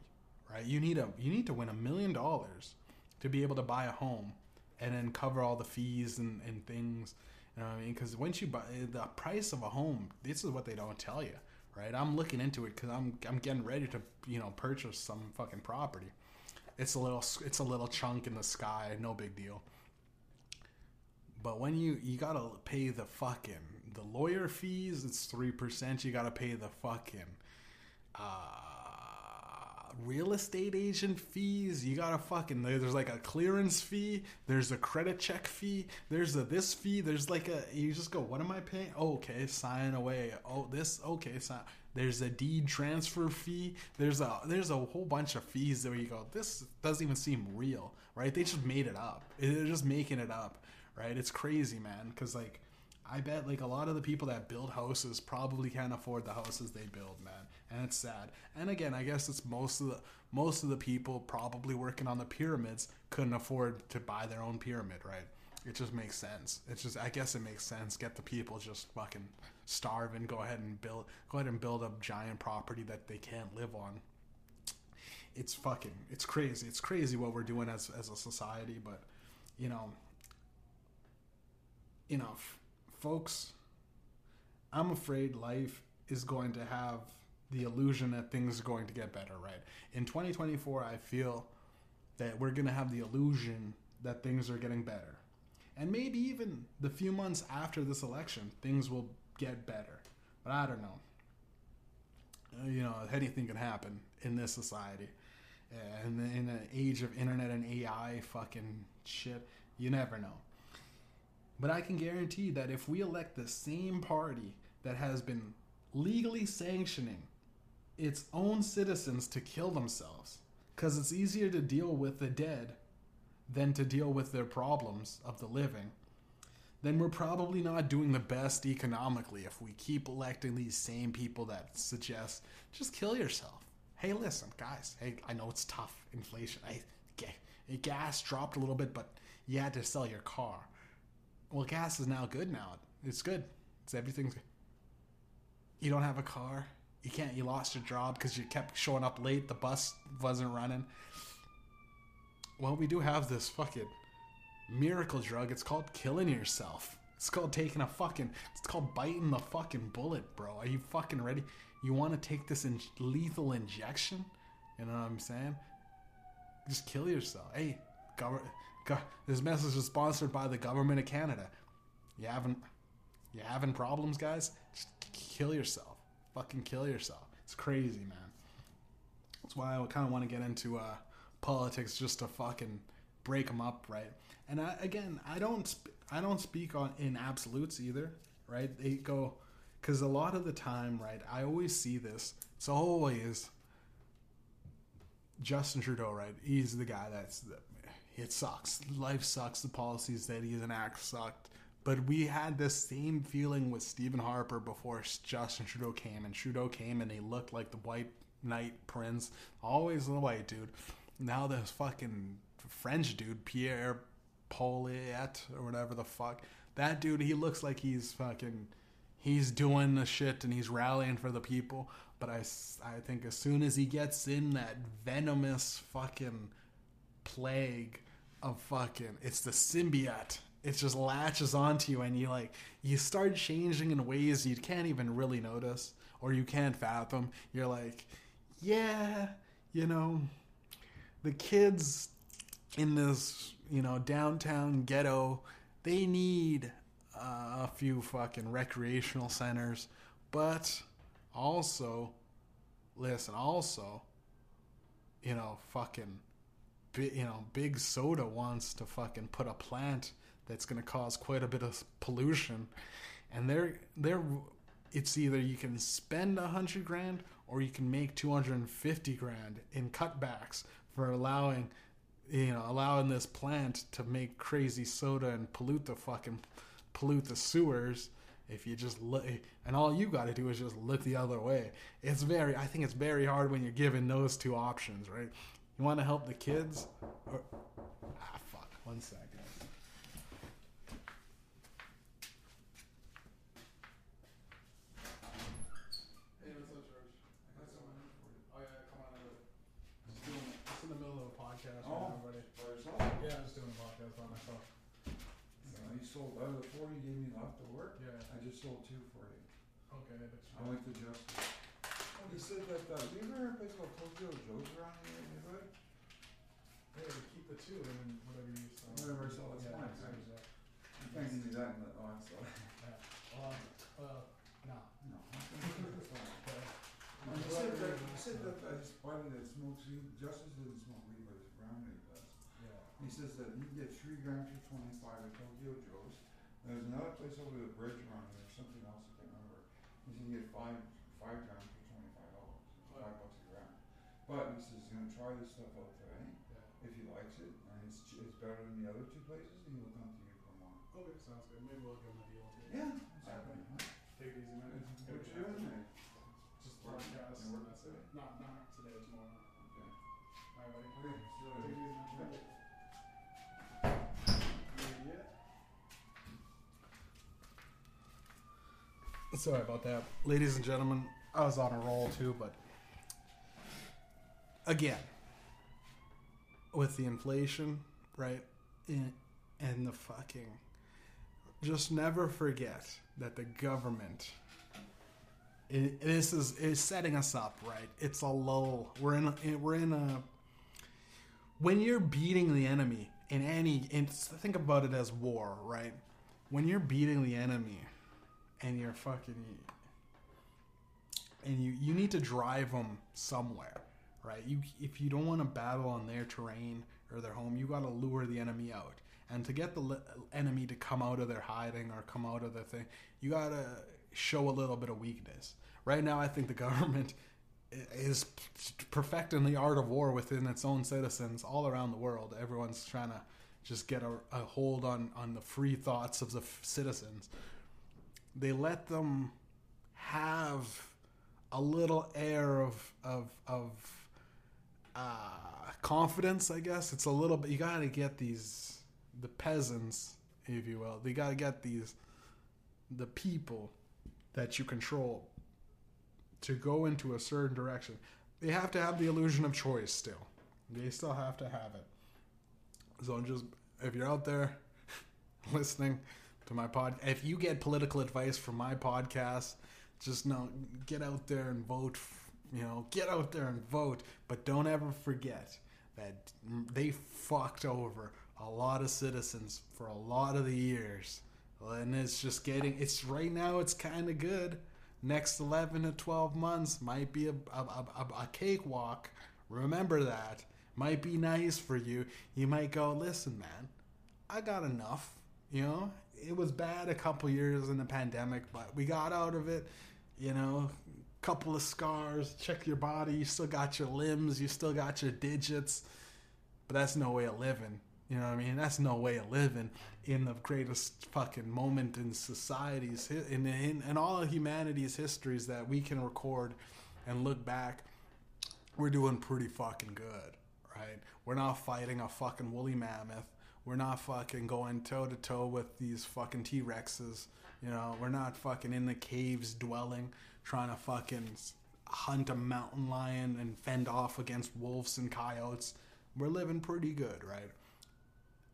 right? You need a you need to win a million dollars to be able to buy a home and then cover all the fees and, and things. You know what I mean? Because once you buy the price of a home, this is what they don't tell you, right? I'm looking into it because I'm I'm getting ready to you know purchase some fucking property. It's a little it's a little chunk in the sky, no big deal. But when you you gotta pay the fucking the lawyer fees, it's three percent. You gotta pay the fucking uh, real estate agent fees. You gotta fucking there's like a clearance fee. There's a credit check fee. There's a this fee. There's like a you just go. What am I paying? Oh, okay, sign away. Oh, this okay, sign. There's a deed transfer fee. There's a there's a whole bunch of fees where you go. This doesn't even seem real, right? They just made it up. They're just making it up right? It's crazy, man. Because like, I bet like a lot of the people that build houses probably can't afford the houses they build, man, and it's sad. And again, I guess it's most of the most of the people probably working on the pyramids couldn't afford to buy their own pyramid, right? It just makes sense. It's just I guess it makes sense. Get the people just fucking starve and go ahead and build go ahead and build a giant property that they can't live on. It's fucking it's crazy. It's crazy what we're doing as as a society, but you know, enough. Folks, I'm afraid life is going to have the illusion that things are going to get better, right? In 2024, I feel that we're going to have the illusion that things are getting better. And maybe even the few months after this election, things will get better. But I don't know. Uh, you know, anything can happen in this society. And in an age of internet and AI fucking shit, you never know. But I can guarantee that if we elect the same party that has been legally sanctioning its own citizens to kill themselves, because it's easier to deal with the dead than to deal with their problems of the living, then we're probably not doing the best economically if we keep electing these same people that suggest just kill yourself. Hey, listen, guys. Hey, I know it's tough. Inflation. Hey, eh, gas dropped a little bit, but you had to sell your car well, gas is now good now. It's good. It's everything's. You don't have a car. You can't. You lost your job because you kept showing up late. The bus wasn't running. Well, we do have this fucking miracle drug. It's called killing yourself. It's called taking a fucking. It's called biting the fucking bullet, bro. Are you fucking ready? You want to take this in- lethal injection? You know what I'm saying? Just kill yourself. Hey, government this message is sponsored by the government of Canada. You having you having problems, guys? Just kill yourself. Fucking kill yourself. It's crazy, man. That's why I kind of want to get into uh, politics just to fucking break them up, right? And I, again, I don't I don't speak on in absolutes either, right? They go because a lot of the time, right? I always see this. It's always Justin Trudeau, right? He's the guy that's the, it sucks. Life sucks. The policies that he enacts sucked. But we had this same feeling with Stephen Harper before Justin Trudeau came, and Trudeau came, and he looked like the white knight prince, always the white dude. Now this fucking French dude, Pierre Poilievre or whatever the fuck, that dude, he looks like he's fucking, he's doing the shit and he's rallying for the people. But I, I think as soon as he gets in that venomous fucking plague of fucking it's the symbiote. It just latches onto you and you like you start changing in ways you can't even really notice or you can't fathom. You're like yeah you know the kids in this you know downtown ghetto they need uh, a few fucking recreational centers but also listen also you know fucking you know, Big Soda wants to fucking put a plant that's going to cause quite a bit of pollution, and they're they're it's either you can spend a hundred grand or you can make 250 grand in cutbacks for allowing you know allowing this plant to make crazy soda and pollute the fucking pollute the sewers if you just look and all you got to do is just look the other way. It's very i think it's very hard when you're given those two options right you want to help the kids or ah fuck one second Hey, what's up, George?
I got something for you.
Oh yeah, come on over. Just doing it. In the middle of a podcast
Oh.
right now, buddy.
By yourself?
Yeah, I'm doing a podcast by myself.
You sold out of the four you gave me left to work.
Yeah.
I just sold two for you.
Okay, that's
I went to Justice. He said that, uh, do you remember a place called Tokyo Joe's around here in the neighborhood?
Hey, keep the two and then whatever you sell.
Whatever I sell, that's
yeah,
fine,
that's
right?
yeah.
You can't give me that in the, oh, I'm sorry.
Yeah. Well, well, no.
No. And he said that, he said that uh, his buddy that smokes weed, Justice doesn't smoke weed, but his roommate does.
Yeah.
He says that you can get three grams for twenty-five at Tokyo Joe's. There's another place over the bridge around there, something else I can't remember. He said you can get five, five grams for twenty-five dollars, five bucks a gram. But he says he's gonna try this stuff out today.
Yeah.
If he likes it and it's, it's better than the other two places, he will come to you for more.
Okay, sounds good. Maybe we'll give him a deal too.
Yeah, exactly. huh?
Take it easy, man.
What you doing there?
Just
Work.
podcast.
You work
That's it.
today?
Not, not today, tomorrow.
Okay.
Alright, buddy.
Okay, see you
Take it easy, man. Yeah. Sorry about that. Ladies and gentlemen, I was on a roll too, but again, with the inflation, right? And, the fucking. Just never forget that the government. It, this is is setting us up, right? It's a lull. We're in. A, we're in a. When you're beating the enemy in any, think about it as war, right? When you're beating the enemy, and you're fucking, and you you need to drive them somewhere, right? You if you don't want to battle on their terrain or their home, you got to lure the enemy out. And to get the enemy to come out of their hiding or come out of their thing, you got to show a little bit of weakness. Right now, I think the government is perfecting the art of war within its own citizens all around the world. Everyone's trying to just get a, a hold on, on the free thoughts of the f- citizens. They let them have a little air of of of uh, confidence. I guess it's a little bit. You got to get these the peasants, if you will. They got to get these the people that you control to go into a certain direction. They have to have the illusion of choice still. They still have to have it. So just if you're out there listening to my pod, if you get political advice from my podcast, just know get out there and vote. f- You know, get out there and vote, but don't ever forget that they fucked over a lot of citizens for a lot of the years, and it's just getting. It's right now. It's kind of good. Next eleven to twelve months might be a a, a, a- a cakewalk. Remember that. Might be nice for you. You might go, listen, man. I got enough. You know, it was bad a couple years in the pandemic, but we got out of it. You know, couple of scars. Check your body. You still got your limbs. You still got your digits. But that's no way of living. You know what I mean? That's no way of living in the greatest fucking moment in society's in in, in all of humanity's histories that we can record and look back. We're doing pretty fucking good, right? We're not fighting a fucking woolly mammoth. We're not fucking going toe to toe with these fucking T Rexes. You know, we're not fucking in the caves dwelling, trying to fucking hunt a mountain lion and fend off against wolves and coyotes. We're living pretty good, right?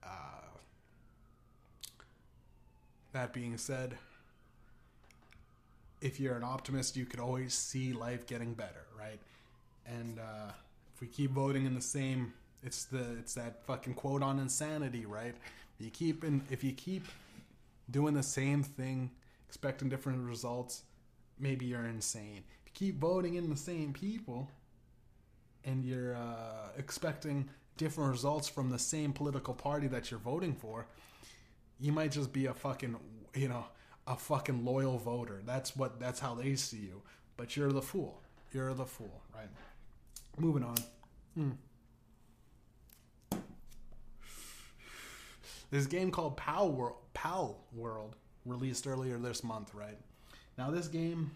Uh, that being said, if you're an optimist, you could always see life getting better, right? And uh, if we keep voting in the same, it's the it's that fucking quote on insanity, right? You keep in if you keep doing the same thing, expecting different results, maybe you're insane. If you keep voting in the same people, and you're uh, expecting different results from the same political party that you're voting for, you might just be a fucking you know a fucking loyal voter. That's what that's how they see you. But you're the fool. You're the fool, right? Moving on. Hmm. This game called Palworld, Pal World released earlier this month, right? Now this game,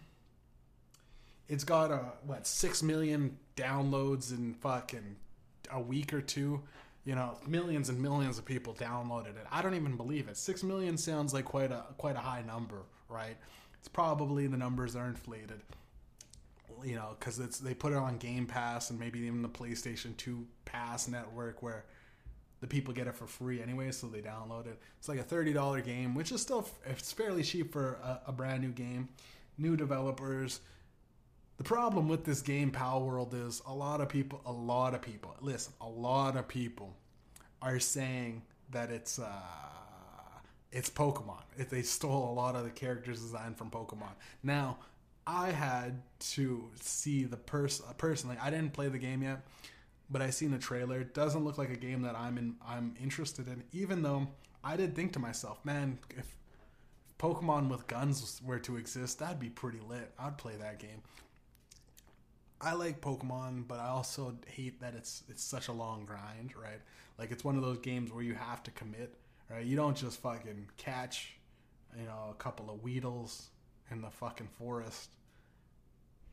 it's got uh, what six million downloads in fucking a week or two. You know, millions and millions of people downloaded it. I don't even believe it. Six million sounds like quite a quite a high number, right? It's probably the numbers are inflated. You know, because it's they put it on Game Pass and maybe even the PlayStation Two Pass network where the people get it for free anyway, so they download it. It's like a thirty dollar game, which is still it's fairly cheap for a, a, brand new game. New developers. The problem with this game, Palworld, is a lot of people, a lot of people, listen, a lot of people are saying that it's uh, it's Pokemon. If they stole a lot of the characters design from Pokemon. Now, I had to see the person personally. I didn't play the game yet but I seen the trailer. It doesn't look like a game that I'm in. I'm interested in. Even though I did think to myself, man, if Pokemon with guns were to exist, that'd be pretty lit. I'd play that game. I like Pokemon, but I also hate that it's it's such a long grind, right? Like it's one of those games where you have to commit, right? You don't just fucking catch, you know, a couple of Weedles in the fucking forest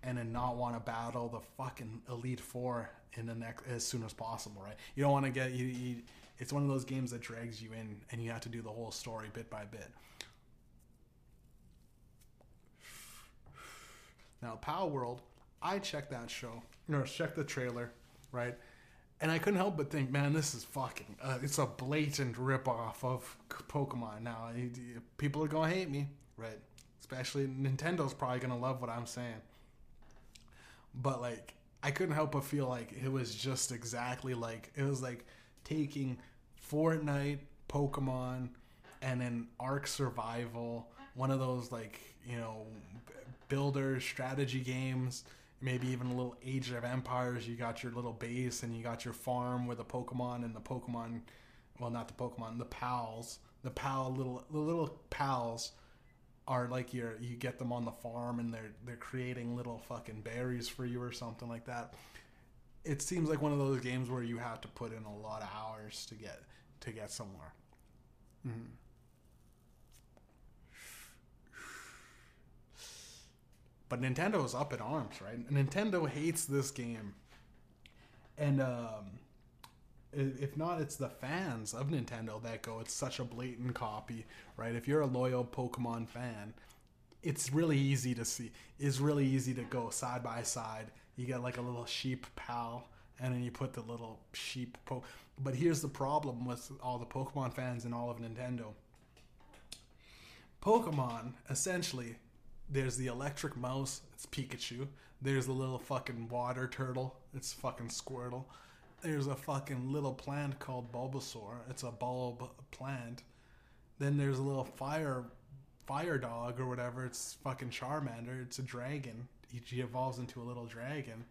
and then not want to battle the fucking Elite Four in the next as soon as possible, right? You don't want to get you, you. It's one of those games that drags you in, and you have to do the whole story bit by bit. Now, Palworld, I checked that show, or checked the trailer, right? And I couldn't help but think, man, this is fucking. Uh, it's a blatant ripoff of Pokemon. Now, people are gonna hate me, right? Especially Nintendo's probably gonna love what I'm saying. But like, I couldn't help but feel like it was just exactly like it was like taking Fortnite, Pokemon, and then Ark Survival, one of those like you know builder strategy games. Maybe even a little Age of Empires. You got your little base and you got your farm with the Pokemon and the Pokemon, well, not the Pokemon, the pals, the pal little the little pals are like you're you get them on the farm and they're they're creating little fucking berries for you or something like that. It seems like one of those games where you have to put in a lot of hours to get to get somewhere. Mm-hmm. But Nintendo is up in arms, right? Nintendo hates this game, and um, if not, it's the fans of Nintendo that go, it's such a blatant copy, right? If you're a loyal Pokemon fan, it's really easy to see. It's really easy to go side by side. You get like a little sheep pal, and then you put the little sheep. Po- but here's the problem with all the Pokemon fans and all of Nintendo. Pokemon, essentially, there's the electric mouse, it's Pikachu. There's the little fucking water turtle, it's fucking Squirtle there's a fucking little plant called Bulbasaur. It's a bulb plant. Then there's a little fire fire dog or whatever. It's fucking Charmander. It's a dragon. He, evolves into a little dragon.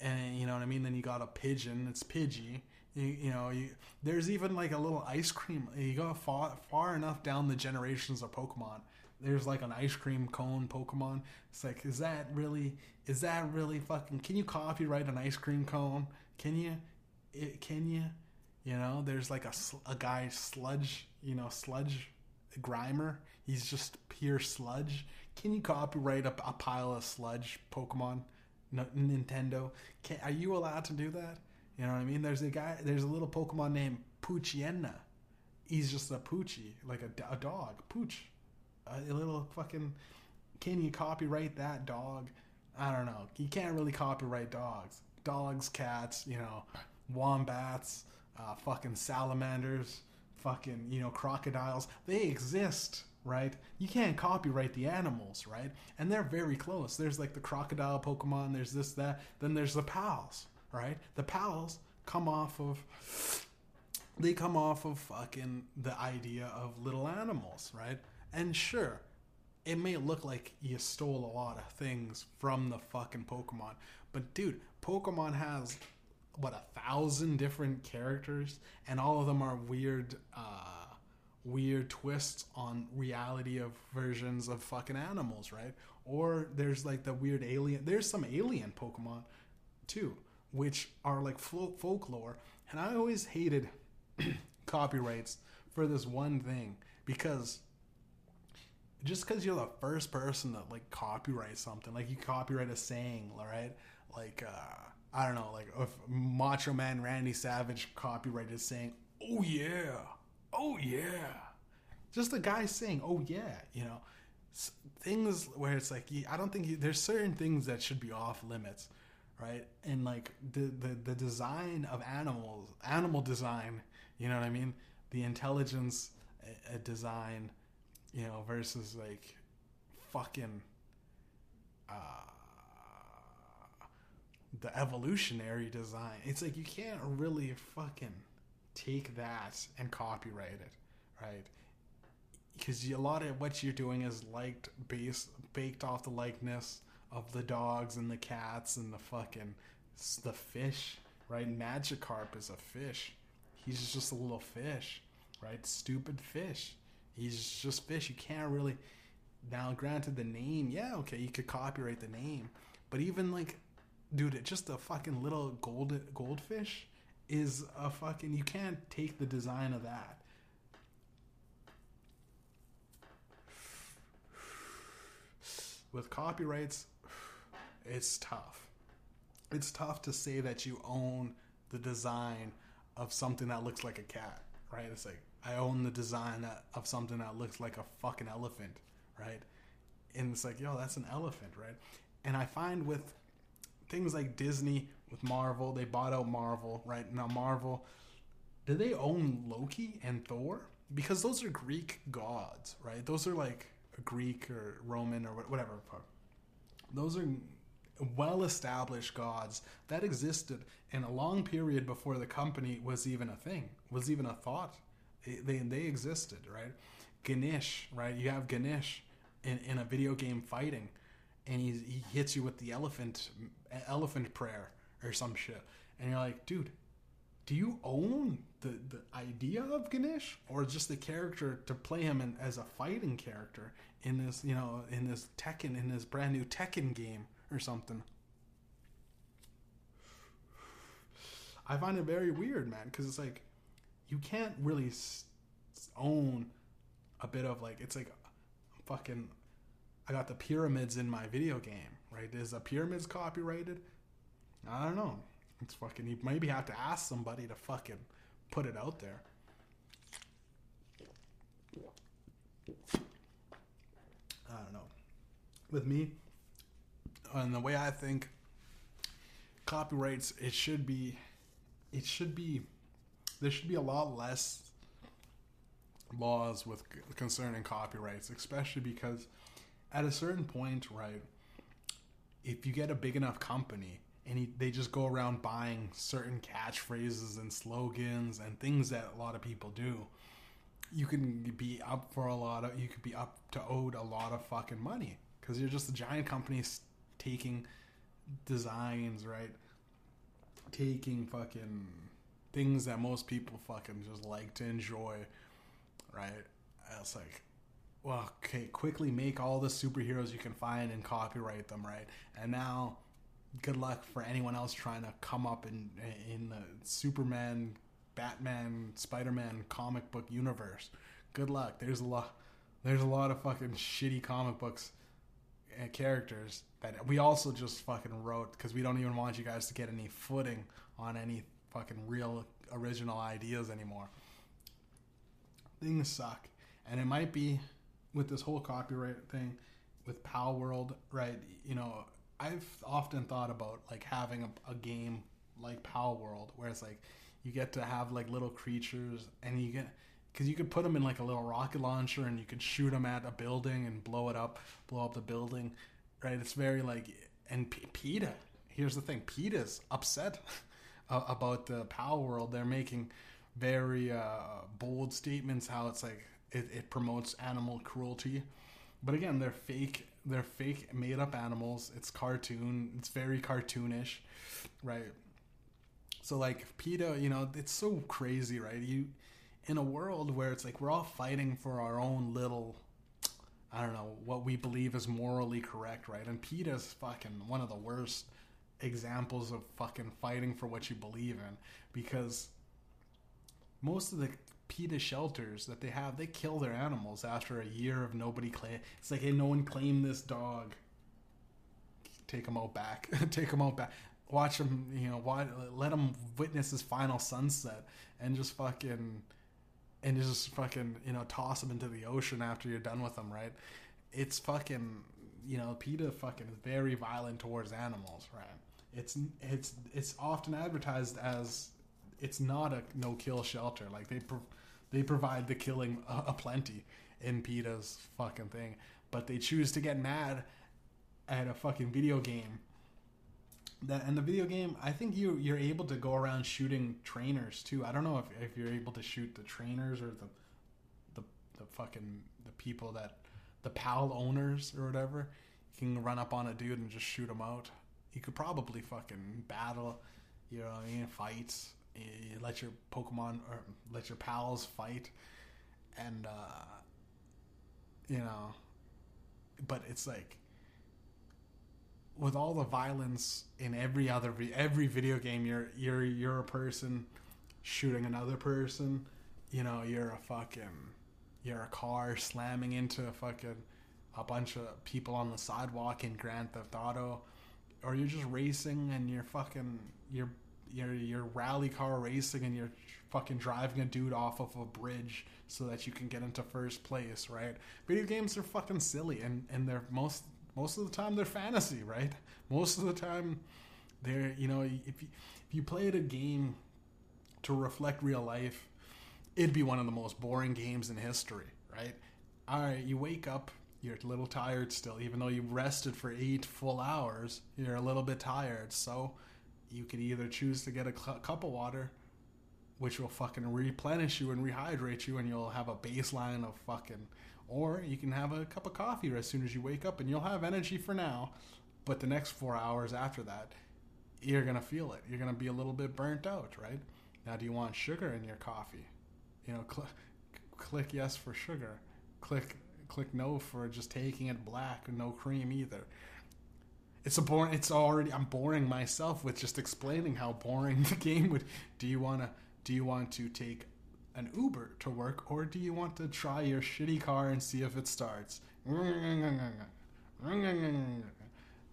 And you know what I mean? Then you got a pigeon. It's Pidgey. You, you know, you, there's even like a little ice cream. You go far, far enough down the generations of Pokemon. There's like an ice cream cone Pokemon. It's like, is that really, is that really fucking, can you copyright an ice cream cone? Can you? It, can you? You know, there's like a, a guy sludge, you know, sludge grimer. He's just pure sludge. Can you copyright a, a pile of sludge Pokemon? No, Nintendo, can, are you allowed to do that? You know what I mean? There's a guy. There's a little Pokemon named Poochyena. He's just a Poochie, like a, a dog, Pooch, a, a little fucking. Can you copyright that dog? I don't know. You can't really copyright dogs dogs, cats, you know, wombats, uh, fucking salamanders, fucking, you know, crocodiles. They exist, right? You can't copyright the animals, right? And they're very close. There's like the crocodile Pokemon, there's this, that. Then there's the pals, right? The pals come off of. They come off of fucking the idea of little animals, right? And sure, it may look like you stole a lot of things from the fucking Pokemon, but dude, Pokemon has what a thousand different characters, and all of them are weird, uh, weird twists on reality of versions of fucking animals, right? Or there's like the weird alien. There's some alien Pokemon too, which are like fol- folklore. And I always hated copyrights for this one thing because just because you're the first person to like copyright something, like you copyright a saying, right? Like uh, I don't know, like if Macho Man Randy Savage copyrighted saying, "Oh yeah, oh yeah," just the guy saying, "Oh yeah," you know, things where it's like I don't think you, there's certain things that should be off limits, right? And like the the the design of animals, animal design, you know what I mean? The intelligence uh, uh, design you know, versus like fucking uh, the evolutionary design. It's like you can't really fucking take that and copyright it, right? Because a lot of what you're doing is liked based baked off the likeness of the dogs and the cats and the fucking the fish, right? Magikarp is a fish. He's just a little fish, right? Stupid fish. He's just fish. You can't really. Now, granted, the name, yeah, okay, you could copyright the name, but even like, dude, just a fucking little gold goldfish is a fucking. You can't take the design of that. With copyrights, it's tough. It's tough to say that you own the design of something that looks like a cat, right? It's like I own the design of something that looks like a fucking elephant, right? And it's like, yo, that's an elephant, right? And I find with things like Disney, with Marvel, they bought out Marvel, right? Now, Marvel, do they own Loki and Thor? Because those are Greek gods, right? Those are like Greek or Roman or whatever. Those are well established gods that existed in a long period before the company was even a thing, was even a thought. They, they existed, right? Ganesh, right? You have Ganesh in, in a video game fighting, and he hits you with the elephant elephant prayer or some shit. And you're like, dude, do you own the, the idea of Ganesh or just the character to play him in, as a fighting character in this, you know, in this Tekken, in this brand new Tekken game or something? I find it very weird, man, because it's like you can't really own a bit of like it's like fucking. I got the pyramids in my video game, right? Is the pyramids copyrighted? I don't know. It's fucking. You maybe have to ask somebody to fucking put it out there. I don't know. With me, and the way I think, copyrights it should be, it should be, there should be a lot less laws with concerning copyrights, especially because at a certain point, right, if you get a big enough company and he, they just go around buying certain catchphrases and slogans and things that a lot of people do, you can be up for a lot of, you could be up to owed a lot of fucking money because you're just a giant company taking designs, right? Taking fucking things that most people fucking just like to enjoy, right? It's like, okay, quickly make all the superheroes you can find and copyright them, right? And now, good luck for anyone else trying to come up in in the Superman, Batman, Spider Man comic book universe. Good luck. There's a lot. There's a lot of fucking shitty comic books and characters that we also just fucking wrote because we don't even want you guys to get any footing on any fucking real original ideas anymore. Things suck, and it might be with this whole copyright thing with Palworld, right? You know, I've often thought about like having a, a game like Palworld where it's like you get to have like little creatures and you get because you could put them in like a little rocket launcher and you could shoot them at a building and blow it up, blow up the building, right? It's very like and P- PETA. Here's the thing: PETA's upset about the Palworld. They're making very uh, bold statements how it's like it, it promotes animal cruelty, but again, they're fake. They're fake, made up animals. It's cartoon. It's very cartoonish, right? So like PETA, you know, it's so crazy, right? You in a world where it's like we're all fighting for our own little I don't know what we believe is morally correct, right? And PETA's fucking one of the worst examples of fucking fighting for what you believe in because most of the PETA shelters that they have, they kill their animals after a year of nobody claim. It's like, hey, no one claimed this dog. Take him out back. Take him out back. Watch him, you know, why, let him witness his final sunset and just fucking, and just fucking, you know, toss him into the ocean after you're done with them, right? It's fucking, you know, PETA fucking is very violent towards animals, right? It's it's it's often advertised as it's not a no kill shelter. Like they they provide the killing a, plenty in PETA's fucking thing, but they choose to get mad at a fucking video game. That and the video game, I think you you're able to go around shooting trainers too. I don't know if, if you're able to shoot the trainers or the the the fucking the people that the PAL owners or whatever. You can run up on a dude and just shoot him out. You could probably fucking battle, you know, what I mean, fights you let your Pokemon or let your pals fight, and uh, you know, but it's like with all the violence in every other every video game, you're you're you're a person shooting another person. You know, you're a fucking you're a car slamming into a fucking a bunch of people on the sidewalk in Grand Theft Auto, or you're just racing and you're fucking you're you're you're rally car racing and you're fucking driving a dude off of a bridge so that you can get into first place, right? Video games are fucking silly and and they're most most of the time they're fantasy, right? Most of the time they're you know if you, if you played a game to reflect real life, it'd be one of the most boring games in history, right? All right, you wake up, you're a little tired still, even though you rested for eight full hours. You're a little bit tired, so you could either choose to get a cup of water, which will fucking replenish you and rehydrate you, and you'll have a baseline of fucking. Or you can have a cup of coffee as soon as you wake up, and you'll have energy for now. But the next four hours after that, you're gonna feel it. You're gonna be a little bit burnt out, right? Now, do you want sugar in your coffee? You know, cl- click yes for sugar. Click click no for just taking it black, no cream either it's a boring it's already i'm boring myself with just explaining how boring the game would do you want to do you want to take an uber to work or do you want to try your shitty car and see if it starts?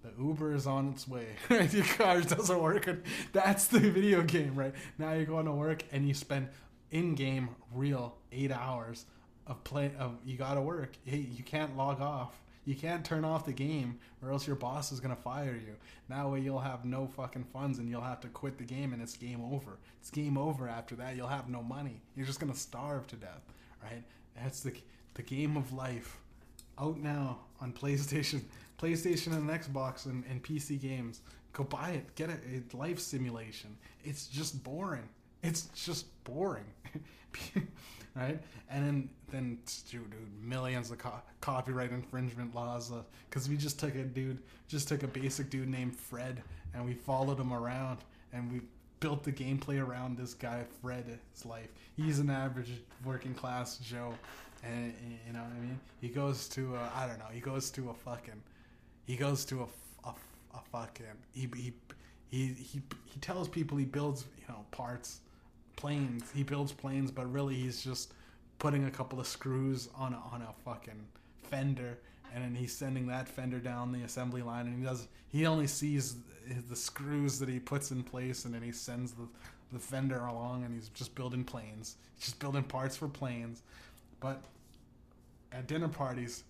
The uber is on its way. Your car doesn't work and that's the video game right? Now you're going to work and you spend in-game real eight hours of play of you gotta work. Hey you can't log off you can't turn off the game or else your boss is going to fire you. That way you'll have no fucking funds and you'll have to quit the game and it's game over. It's game over after that. You'll have no money. You're just going to starve to death, right? That's the the game of life. Out now on PlayStation, PlayStation and Xbox and, and PC games. Go buy it. Get it. It's life simulation. It's just boring. It's just boring. right? And then then dude, dude millions of co- copyright infringement laws because uh, we just took a dude, just took a basic dude named Fred, and we followed him around, and we built the gameplay around this guy Fred's life. He's an average working class Joe, and you know what I mean. He goes to I I don't know. He goes to a fucking, he goes to a, a, a fucking he he. He, he, he tells people he builds you know parts planes. He builds planes, but really he's just putting a couple of screws on a, on a fucking fender, and then he's sending that fender down the assembly line, and he does. He only sees the screws that he puts in place, and then he sends the the fender along, and he's just building planes. He's just building parts for planes, but at dinner parties,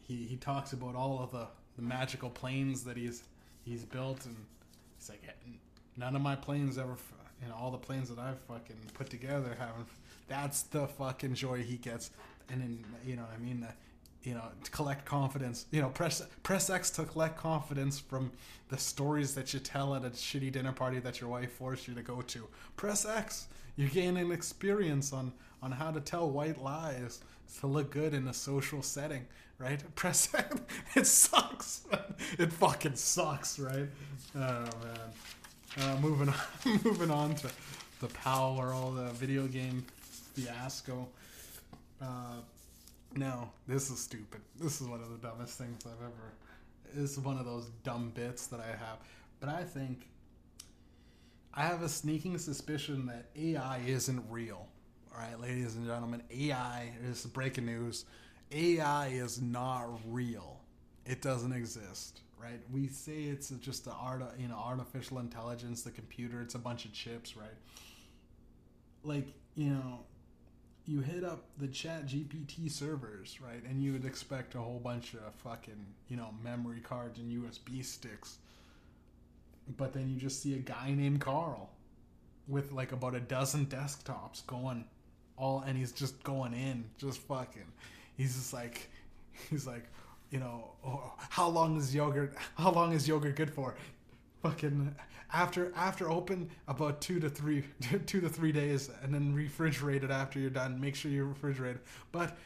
he he talks about all of the the magical planes that he's he's built, and he's like, none of my planes ever and all the planes that I've fucking put together haven't. That's the fucking joy he gets, and then you know, I mean, uh, you know, to collect confidence. You know, press press X to collect confidence from the stories that you tell at a shitty dinner party that your wife forced you to go to. Press X. You gain an experience on on how to tell white lies to look good in a social setting, right? Press X. It sucks. it fucking sucks, right? Oh man. Uh, moving on, moving on to the Power, all the video game fiasco. Uh, no, this is stupid. This is one of the dumbest things I've ever. This is one of those dumb bits that I have. But I think I have a sneaking suspicion that AI isn't real. All right, ladies and gentlemen, AI is breaking news. AI is not real. It doesn't exist, right? We say it's just the art, you know, artificial intelligence, the computer. It's a bunch of chips, right? Like you know, you hit up the chat gpt servers right and you would expect a whole bunch of fucking you know memory cards and usb sticks but then you just see a guy named carl with like about a dozen desktops going all and he's just going in just fucking he's just like he's like you know how long is yogurt how long is yogurt good for? Fucking after after open about two to three two to three days and then refrigerate it after you're done. Make sure you refrigerate it but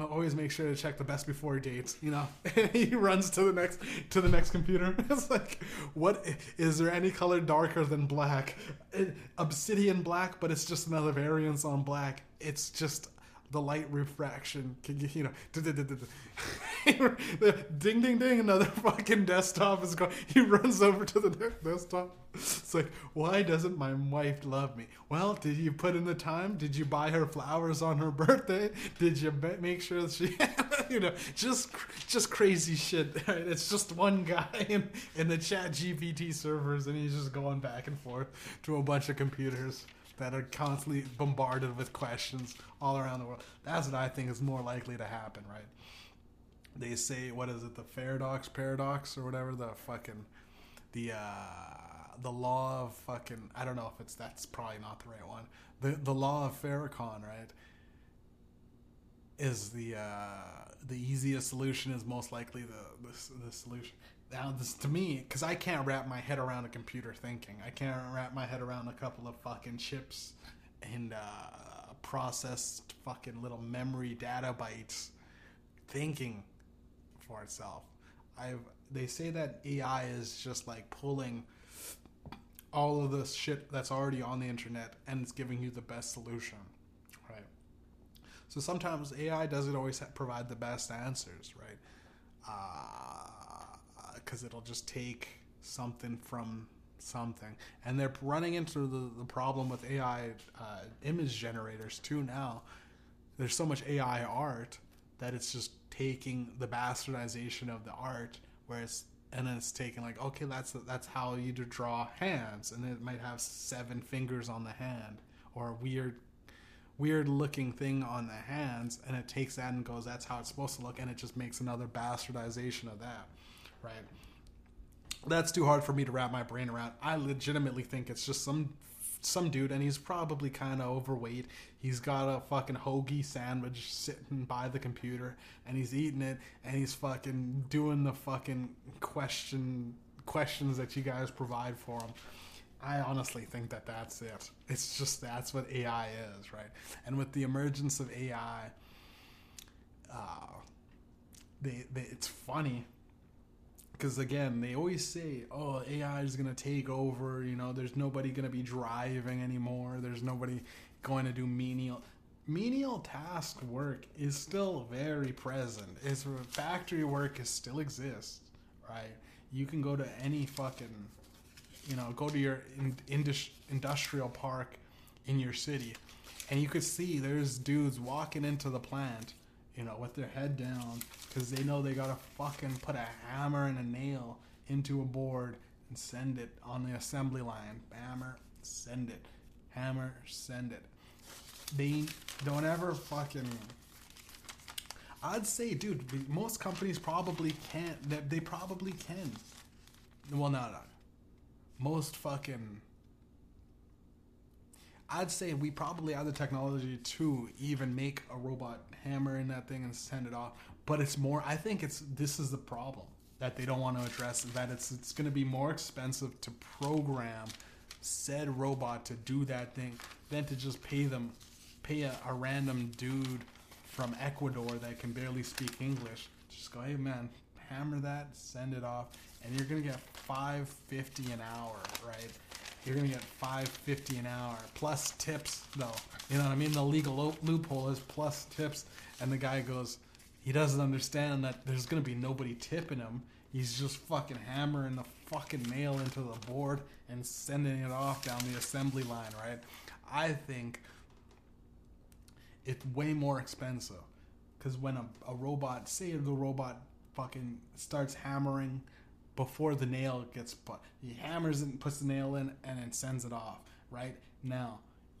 always make sure to check the best before dates you know? He runs to the next to the next computer. It's like what is there any color darker than black? Obsidian black but it's just another variance on black. It's just the light refraction can you know ding ding ding another fucking desktop is going he runs over to the desktop. It's like why doesn't my wife love me? Well did you put in the time? Did you buy her flowers on her birthday? Did you make sure she you know just just crazy shit it's just one guy in, in the chat gpt servers and he's just going back and forth to a bunch of computers that are constantly bombarded with questions all around the world. That's what I think is more likely to happen, right? They say, what is it, the Faradox paradox or whatever, the fucking, the, uh, the law of fucking, I don't know if it's, that's probably not the right one. The, the law of Farrakhan, right? Is the, uh, the easiest solution is most likely the, the, the solution now this to me because i can't wrap my head around a computer thinking. I can't wrap my head around a couple of fucking chips and uh, processed fucking little memory data bytes thinking for itself. I've they say that ai is just like pulling all of the shit that's already on the internet and it's giving you the best solution right? So sometimes ai doesn't always provide the best answers right? Uh, because it'll just take something from something. And they're running into the, the problem with AI uh, image generators too now. There's so much AI art that it's just taking the bastardization of the art, where it's and then it's taking like okay that's that's how you draw hands, and it might have seven fingers on the hand or a weird weird looking thing on the hands, and it takes that and goes that's how it's supposed to look, and it just makes another bastardization of that right? That's too hard for me to wrap my brain around. I legitimately think it's just some some dude, and he's probably kind of overweight. He's got a fucking hoagie sandwich sitting by the computer, and he's eating it, and he's fucking doing the fucking question questions that you guys provide for him. I honestly think that that's it. It's just that's what AI is, right? And with the emergence of AI, uh, they, they it's funny because again they always say oh ai is going to take over you know there's nobody going to be driving anymore there's nobody going to do menial menial task work is still very present. It's factory work is still exists right? You can go to any fucking you know go to your in, indus, industrial park in your city and you could see there's dudes walking into the plant you know, with their head down because they know they gotta fucking put a hammer and a nail into a board and send it on the assembly line. Hammer, send it. Hammer, send it. They don't ever fucking. I'd say, dude, most companies probably can't. They, probably can. Well, no, no. Most fucking I'd say we probably have the technology to even make a robot hammer in that thing and send it off. But it's more. I think it's this is the problem that they don't want to address. That it's it's going to be more expensive to program said robot to do that thing than to just pay them pay a, a random dude from Ecuador that can barely speak English. Just go, hey man, hammer that, send it off, and you're gonna get five fifty an hour, right? You're gonna get five fifty an hour plus tips though. You know what I mean? The legal lo- loophole is plus tips, and the guy goes, he doesn't understand that there's gonna be nobody tipping him. He's just fucking hammering the fucking nail into the board and sending it off down the assembly line, right? I think it's way more expensive because when a, a robot, say the robot fucking starts hammering before the nail gets put, he hammers it and puts the nail in and then sends it off, right? Now,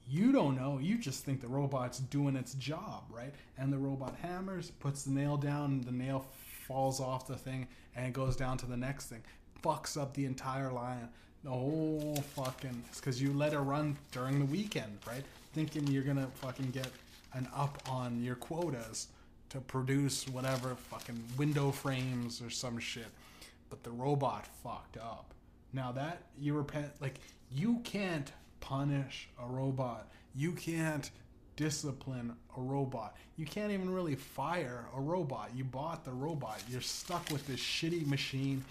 you don't know, you just think the robot's doing its job, right? And the robot hammers, puts the nail down, the nail falls off the thing, and it goes down to the next thing. Fucks up the entire line. The whole fucking. It's because you let it run during the weekend, right? Thinking you're gonna fucking get an up on your quotas to produce whatever fucking window frames or some shit. But the robot fucked up. Now that you repent, like, you can't punish a robot. You can't discipline a robot. You can't even really fire a robot. You bought the robot. You're stuck with this shitty machine.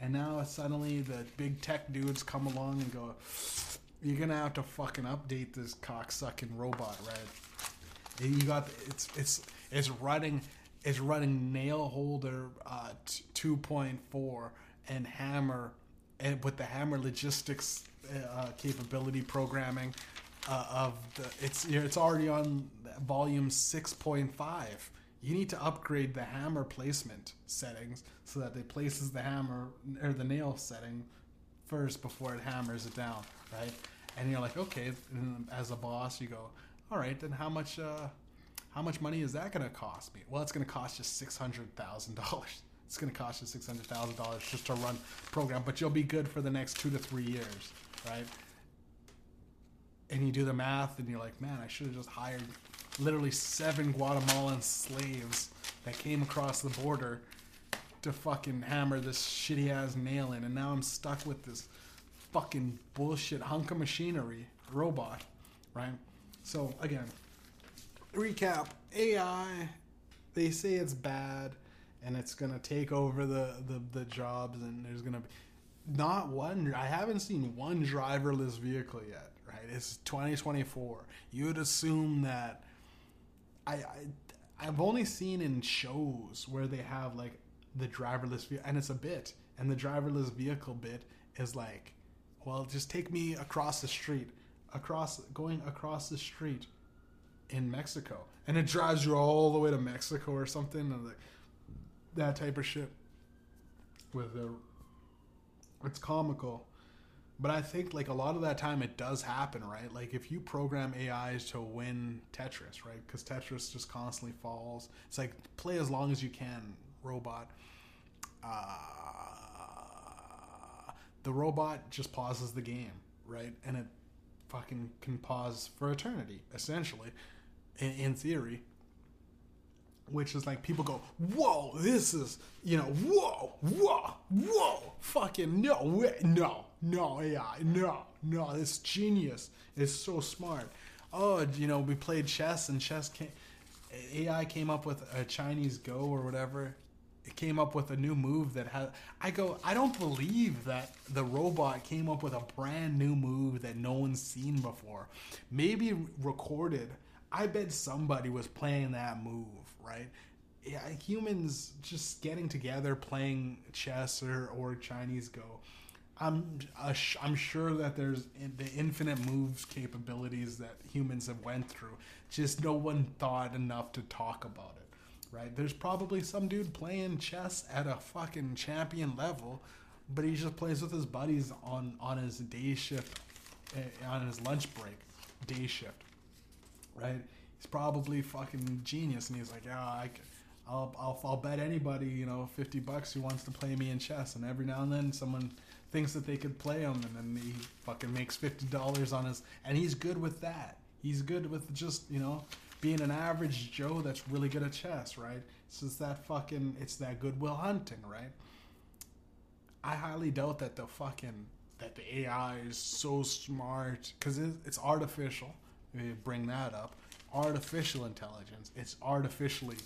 And now suddenly the big tech dudes come along and go, you're gonna have to fucking update this cocksucking robot, right? And you got it's it's it's running it's running nail holder uh, t- 2.4 and hammer and with the hammer logistics uh, capability programming uh, of the it's it's already on volume 6.5 you need to upgrade the hammer placement settings so that it places the hammer or the nail setting first before it hammers it down right? And you're like okay as a boss you go all right then how much uh how much money is that going to cost me? Well it's going to cost you $600000 it's going to cost you $600000 just to run program but you'll be good for the next two to three years right? And you do the math and you're like man i should have just hired literally seven guatemalan slaves that came across the border to fucking hammer this shitty ass nail in and now i'm stuck with this fucking bullshit hunk of machinery robot right? So again recap ai they say it's bad and it's gonna take over the the, the jobs and there's gonna be not one i haven't seen one driverless vehicle yet right? It's 2024 you would assume that i, I i've only seen in shows where they have like the driverless vehicle and it's a bit and the driverless vehicle bit is like well just take me across the street across going across the street in Mexico, and it drives you all the way to Mexico or something, and like that type of shit. With the, it's comical, but I think like a lot of that time it does happen, right? Like if you program AIs to win Tetris, right? Because Tetris just constantly falls. It's like play as long as you can, robot. Uh, the robot just pauses the game, right? And it fucking can pause for eternity, essentially in, in theory which is like people go, whoa, this is, you know, whoa, whoa, whoa, fucking no way, no, no AI, no, no, this genius is so smart. Oh, you know, we played chess and chess came, AI came up with a Chinese Go or whatever. It came up with a new move that had. I go, I don't believe that the robot came up with a brand new move that no one's seen before. Maybe recorded I bet somebody was playing that move, right? Yeah, humans just getting together playing chess or, or Chinese Go. I'm I'm sure that there's the infinite moves capabilities that humans have went through. Just no one thought enough to talk about it, right? There's probably some dude playing chess at a fucking champion level, but he just plays with his buddies on on his day shift, eh, on his lunch break, day shift right? He's probably fucking genius, and he's like, yeah, I, I'll, I'll, I'll bet anybody, you know, fifty bucks who wants to play me in chess, and every now and then someone thinks that they could play him, and then he fucking makes fifty dollars on his, and he's good with that. He's good with just you know being an average Joe that's really good at chess, right? It's just that fucking, it's that Good Will Hunting, right? I highly doubt that the fucking that the AI is so smart because it's artificial bring that up. Artificial intelligence. It's artificially.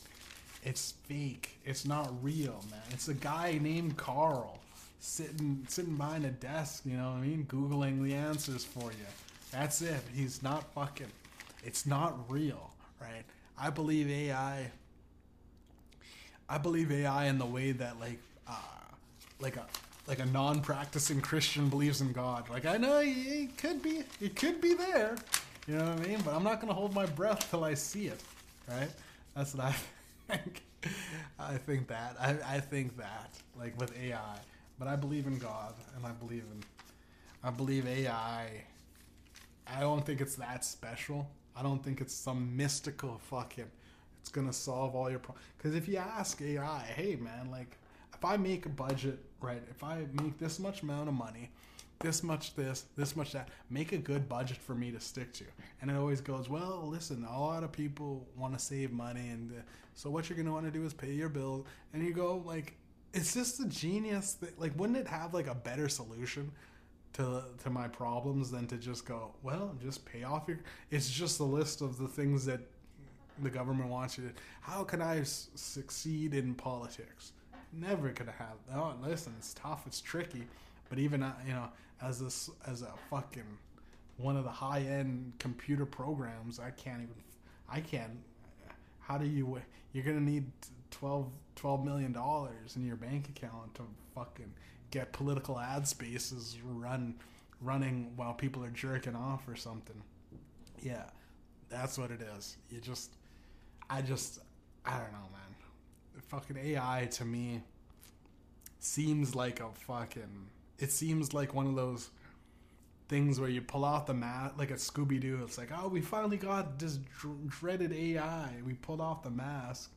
It's fake. It's not real, man. It's a guy named Carl sitting sitting behind a desk, you know what I mean, googling the answers for you. That's it. He's not fucking. It's not real, right? I believe AI. I believe AI in the way that like, uh, like a like a non-practicing Christian believes in God. Like I know it could be, it could be there, you know what I mean. But I'm not gonna hold my breath till I see it, right? That's what I think. I think that. I, I think that. Like with AI, but I believe in God, and I believe in. I believe AI. I don't think it's that special. I don't think it's some mystical fucking. It's gonna solve all your problems. Because if you ask AI, hey man, like, if I make a budget, right? If I make this much amount of money, this much this, this much that, make a good budget for me to stick to. And it always goes, well, listen, a lot of people want to save money, and uh, so what you're gonna want to do is pay your bill. And you go like, it's just a genius. Thing. Like, wouldn't it have like a better solution? to to my problems than to just go well just pay off your it's just a list of the things that the government wants you to how can i s- succeed in politics never gonna have oh listen it's tough it's tricky but even uh, you know as a as a fucking one of the high end computer programs i can't even i can't how do you you're gonna need 12 12 million dollars in your bank account to fucking get political ad spaces run running while people are jerking off or something. Yeah, that's what it is. You just, I just, I don't know, man. Fucking AI to me seems like a fucking. It seems like one of those things where you pull off the mask, like a Scooby Doo. It's like, oh, we finally got this dreaded AI. We pulled off the mask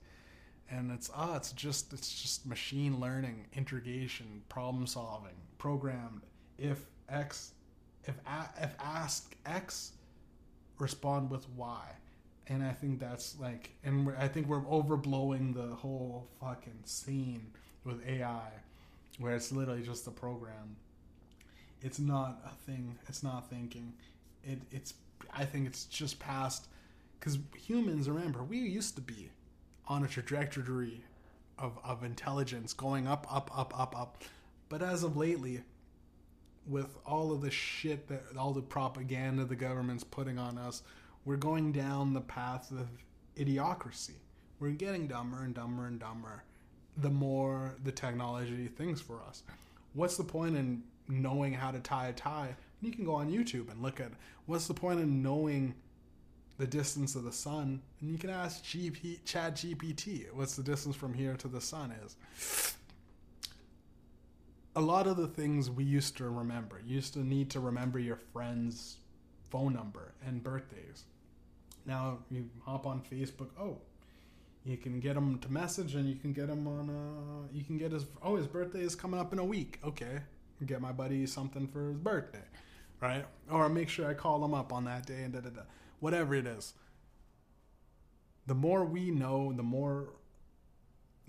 and it's ah, it's just it's just machine learning, integration, problem solving, programmed. If X, if if ask X, respond with Y, and I think that's like, and I think we're overblowing the whole fucking scene with AI, where it's literally just a program. It's not a thing. It's not thinking. It it's. I think it's just past, because humans. Remember, we used to be on a trajectory of, of intelligence going up, up, up, up, up. But as of lately, with all of the shit that all the propaganda the government's putting on us, we're going down the path of idiocracy. We're getting dumber and dumber and dumber the more the technology thinks for us. What's the point in knowing how to tie a tie? You can go on YouTube and look at what's the point in knowing the distance of the sun, and you can ask GP, Chat GPT what's the distance from here to the sun is. A lot of the things we used to remember, you used to need to remember your friend's phone number and birthdays. Now you hop on Facebook. Oh, you can get him to message, and you can get him on. Uh, you can get his. Oh, his birthday is coming up in a week. Okay, get my buddy something for his birthday, right? Or make sure I call him up on that day and da da da whatever it is. The more we know, the more,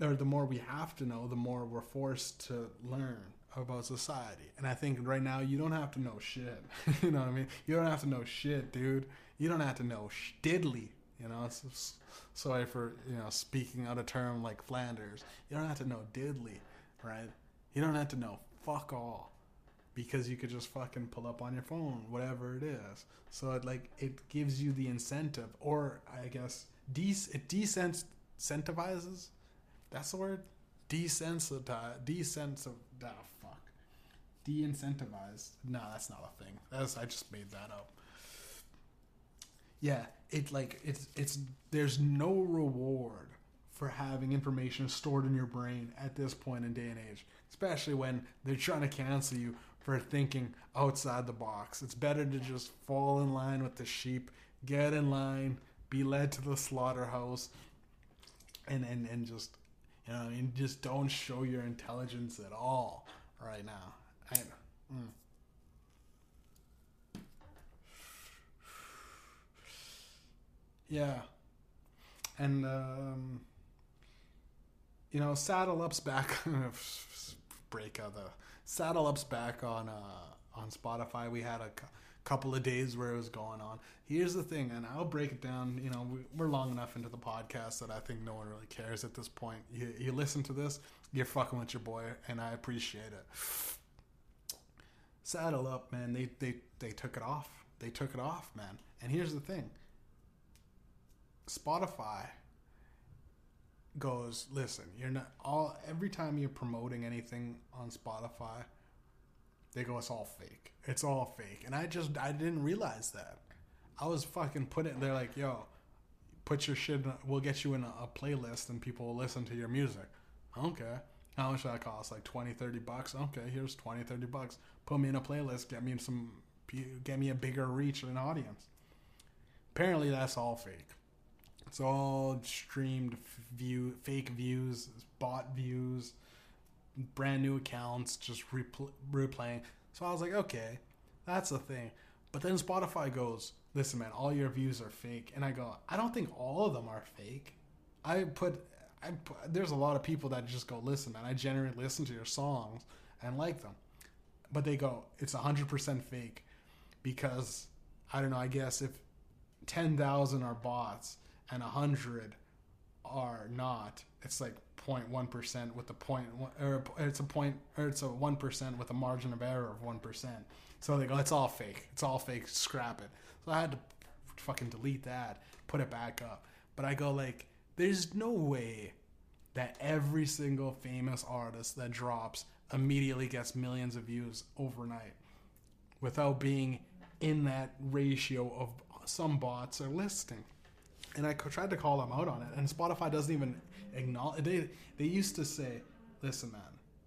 or the more we have to know, the more we're forced to learn about society. And I think right now you don't have to know shit. you know what I mean? You don't have to know shit, dude. You don't have to know diddly. You know, it's, sorry for you know speaking out a term like Flanders. You don't have to know diddly, right? You don't have to know fuck all because you could just fucking pull up on your phone whatever it is. So it like it gives you the incentive or i guess de- it desensitivizes that's the word? Desensitize desensitive ah, fuck. De-incentivized. No that's not a thing. That's i just made that up yeah it like it's it's there's no reward for having information stored in your brain at this point in day and age especially when they're trying to cancel you for thinking outside the box. It's better to just fall in line with the sheep, get in line, be led to the slaughterhouse, and and, and just you know, and just don't show your intelligence at all right now. I, mm. Yeah, and um, you know, Saddle Up's back. break of the Saddle Up's back on uh, on Spotify. We had a couple of days where it was going on. Here's the thing, and I'll break it down. You know, we, we're long enough into the podcast that I think no one really cares at this point. You, you listen to this, you're fucking with your boy, and I appreciate it. Saddle up, man. They they they took it off. They took it off, man. And here's the thing. Spotify goes, listen, you're not all every time you're promoting anything on Spotify, they go, it's all fake. It's all fake. And I just I didn't realize that. I was fucking putting they're like, yo, put your shit in, we'll get you in a, a playlist and people will listen to your music. Okay. How much that cost? Like 20, 30 bucks? Okay, here's 20, 30 bucks. Put me in a playlist, get me some get me a bigger reach and audience. Apparently that's all fake. It's all streamed view, fake views, bot views, brand new accounts, just repl- replaying. So I was like, okay, that's the thing. But then Spotify goes, listen, man, all your views are fake, and I go, I don't think all of them are fake. I put, I put, there's a lot of people that just go, listen, man, I generally listen to your songs and like them, but they go, it's hundred percent fake because I don't know. I guess if ten thousand are bots and a hundred are not, it's like 0.1 percent with the point, or it's a point, or it's a one percent with a margin of error of one percent. So they go, it's all fake. It's all fake. Scrap it. So I had to fucking delete that, put it back up. But I go like, there's no way that every single famous artist that drops immediately gets millions of views overnight without being in that ratio of some bots are listing. And I tried to call them out on it, and Spotify doesn't even acknowledge. They they used to say, "Listen, man,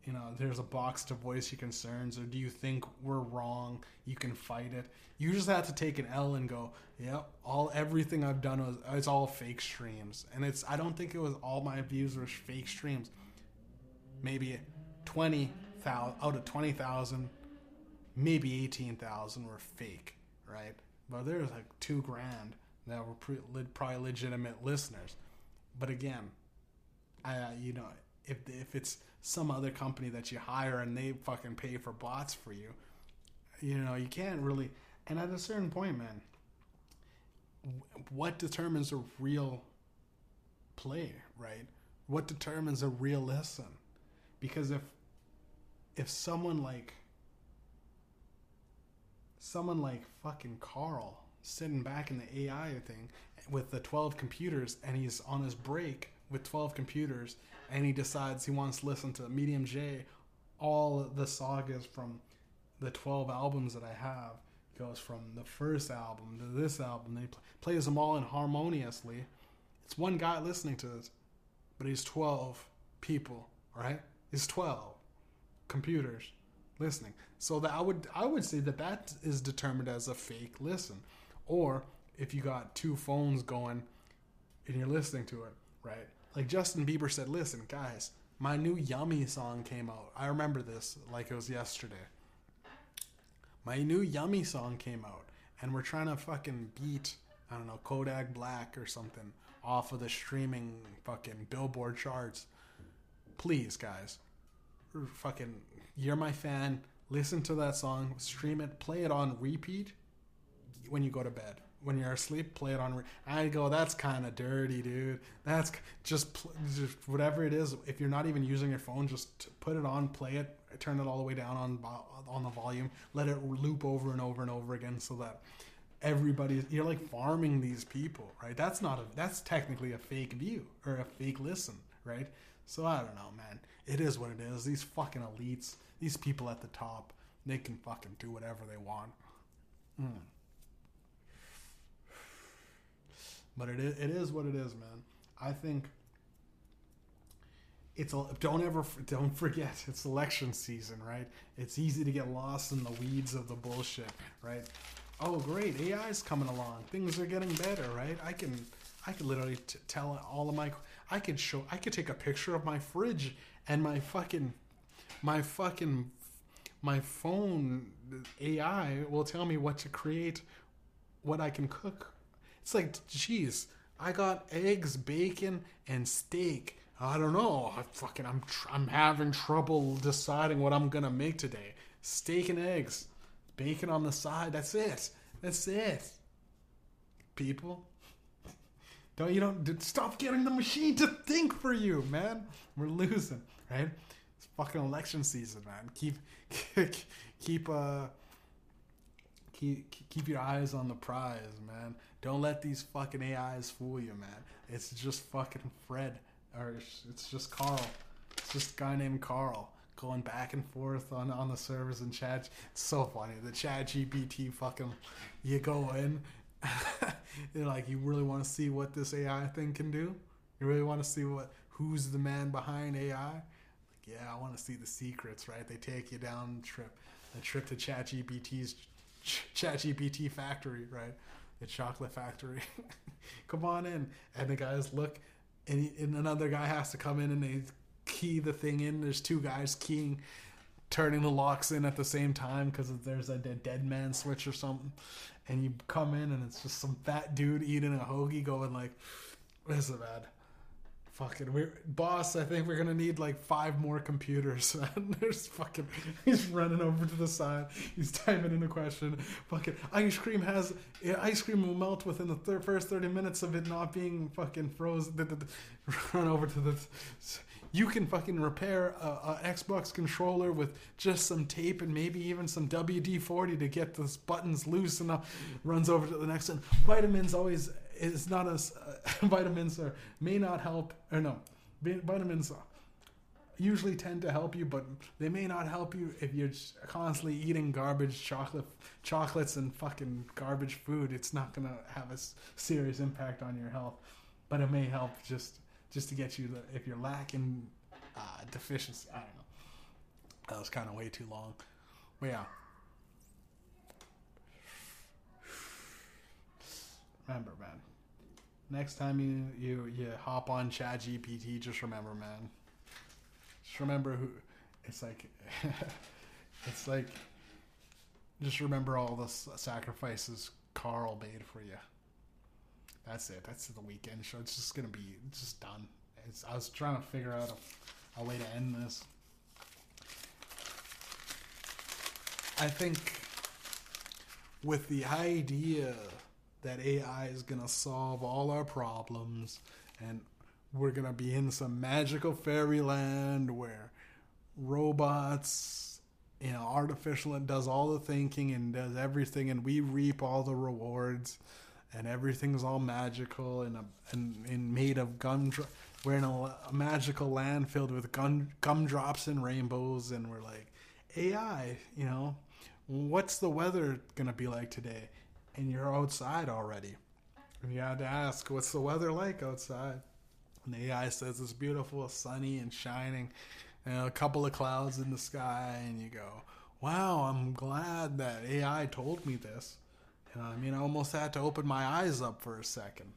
you know, there's a box to voice your concerns, or do you think we're wrong? You can fight it. You just have to take an L and go, yep, all everything I've done was it's all fake streams, and it's I don't think it was all my views were fake streams. Maybe twenty thousand out of twenty thousand, maybe eighteen thousand were fake, right? But there's like two grand that were pre- probably legitimate listeners. But again, I you know if if it's some other company that you hire and they fucking pay for bots for you, you know you can't really. And at a certain point, man, what determines a real play, right? What determines a real listen? Because if if someone like someone like fucking Carl sitting back in the AI thing with the 12 computers and he's on his break with 12 computers and he decides he wants to listen to Mediumjay, all the sagas from the 12 albums that I have goes from the first album to this album. they pl- plays them all in harmoniously. It's one guy listening to this, but he's 12 people, right? He's 12 computers listening. So that I would I would say that that is determined as a fake listen. Or if you got two phones going and you're listening to it, right? Like Justin Bieber said, "Listen, guys, my new Yummy song came out. I remember this like it was yesterday. My new Yummy song came out, and we're trying to fucking beat I don't know Kodak Black or something off of the streaming fucking Billboard charts. Please, guys, fucking, you're my fan. Listen to that song, stream it, play it on repeat when you go to bed when you're asleep, play it on. Re- I go, that's kind of dirty, dude. That's just, pl- just whatever it is. If you're not even using your phone, just put it on, play it, turn it all the way down on on the volume, let it loop over and over and over again, so that everybody you're like farming these people, right? That's not a that's technically a fake view or a fake listen, right? So I don't know, man. It is what it is. These fucking elites, these people at the top, they can fucking do whatever they want. Mm. But it is, it is what it is, man. I think it's a, don't ever don't forget it's election season, right? It's easy to get lost in the weeds of the bullshit, right? Oh, great, AI is coming along. Things are getting better, right? I can I could literally t- tell all of my I could show I could take a picture of my fridge and my fucking my fucking my phone AI will tell me what to create, what I can cook it's like, geez, I got eggs, bacon, and steak. I don't know. I fucking, I'm, tr- I'm having trouble deciding what I'm gonna make today. Steak and eggs. bacon on the side. That's it. That's it. People, don't you don't stop getting the machine to think for you, man. We're losing, right? It's fucking election season, man. Keep keep uh keep keep your eyes on the prize, man. Don't let these fucking AIs fool you, man. It's just fucking Fred, or it's- just Carl. It's just a guy named Carl going back and forth on on the servers and chat. It's so funny. The chat GPT fucking, you go in, you're like, you really want to see what this AI thing can do? You really want to see what who's the man behind AI? Like, yeah, I want to see the secrets, right? They take you down trip, the trip to ChatGPT's Ch- ChatGPT factory, right? The chocolate factory. come on in, and the guys look, and, he, and another guy has to come in and they key the thing in. There's two guys keying, turning the locks in at the same time because there's a, dead man switch or something. And you come in and it's just some fat dude eating a hoagie, going like, "This is bad." Fucking we're boss. I think we're gonna need like five more computers. Man. There's fucking. He's running over to the side. He's typing in a question. Fucking ice cream has ice cream will melt within the thir- first thirty minutes of it not being fucking frozen. Run over to the. You can fucking repair a, a Xbox controller with just some tape and maybe even some WD forty to get those buttons loose enough. Runs over to the next one. Vitamins always is not as uh, vitamins are may not help or no vitamins usually tend to help you but they may not help you if you're constantly eating garbage chocolate chocolates and fucking garbage food. It's not gonna have a serious impact on your health but it may help just just to get you the if you're lacking uh, deficiency i don't know. That was kind of way too long but yeah. Remember man next time you you you hop on chat gpt just remember man. Just remember who it's like it's like just remember all the sacrifices carl made for you. That's it. That's the weekend show. It's just gonna be just done. It's, i was trying to figure out a, a way to end this. I think with the idea that AI is going to solve all our problems and we're going to be in some magical fairyland where robots, you know, artificial and does all the thinking and does everything and we reap all the rewards and everything's all magical and, and, and made of gum. We're in a, a magical land filled with gun, gumdrops and rainbows and we're like, AI, you know, what's the weather going to be like today? And you're outside already. And you had to ask, what's the weather like outside? And the AI says it's beautiful, sunny and shining, and a couple of clouds in the sky, and you go, wow, I'm glad that AI told me this. I mean, I almost had to open my eyes up for a second.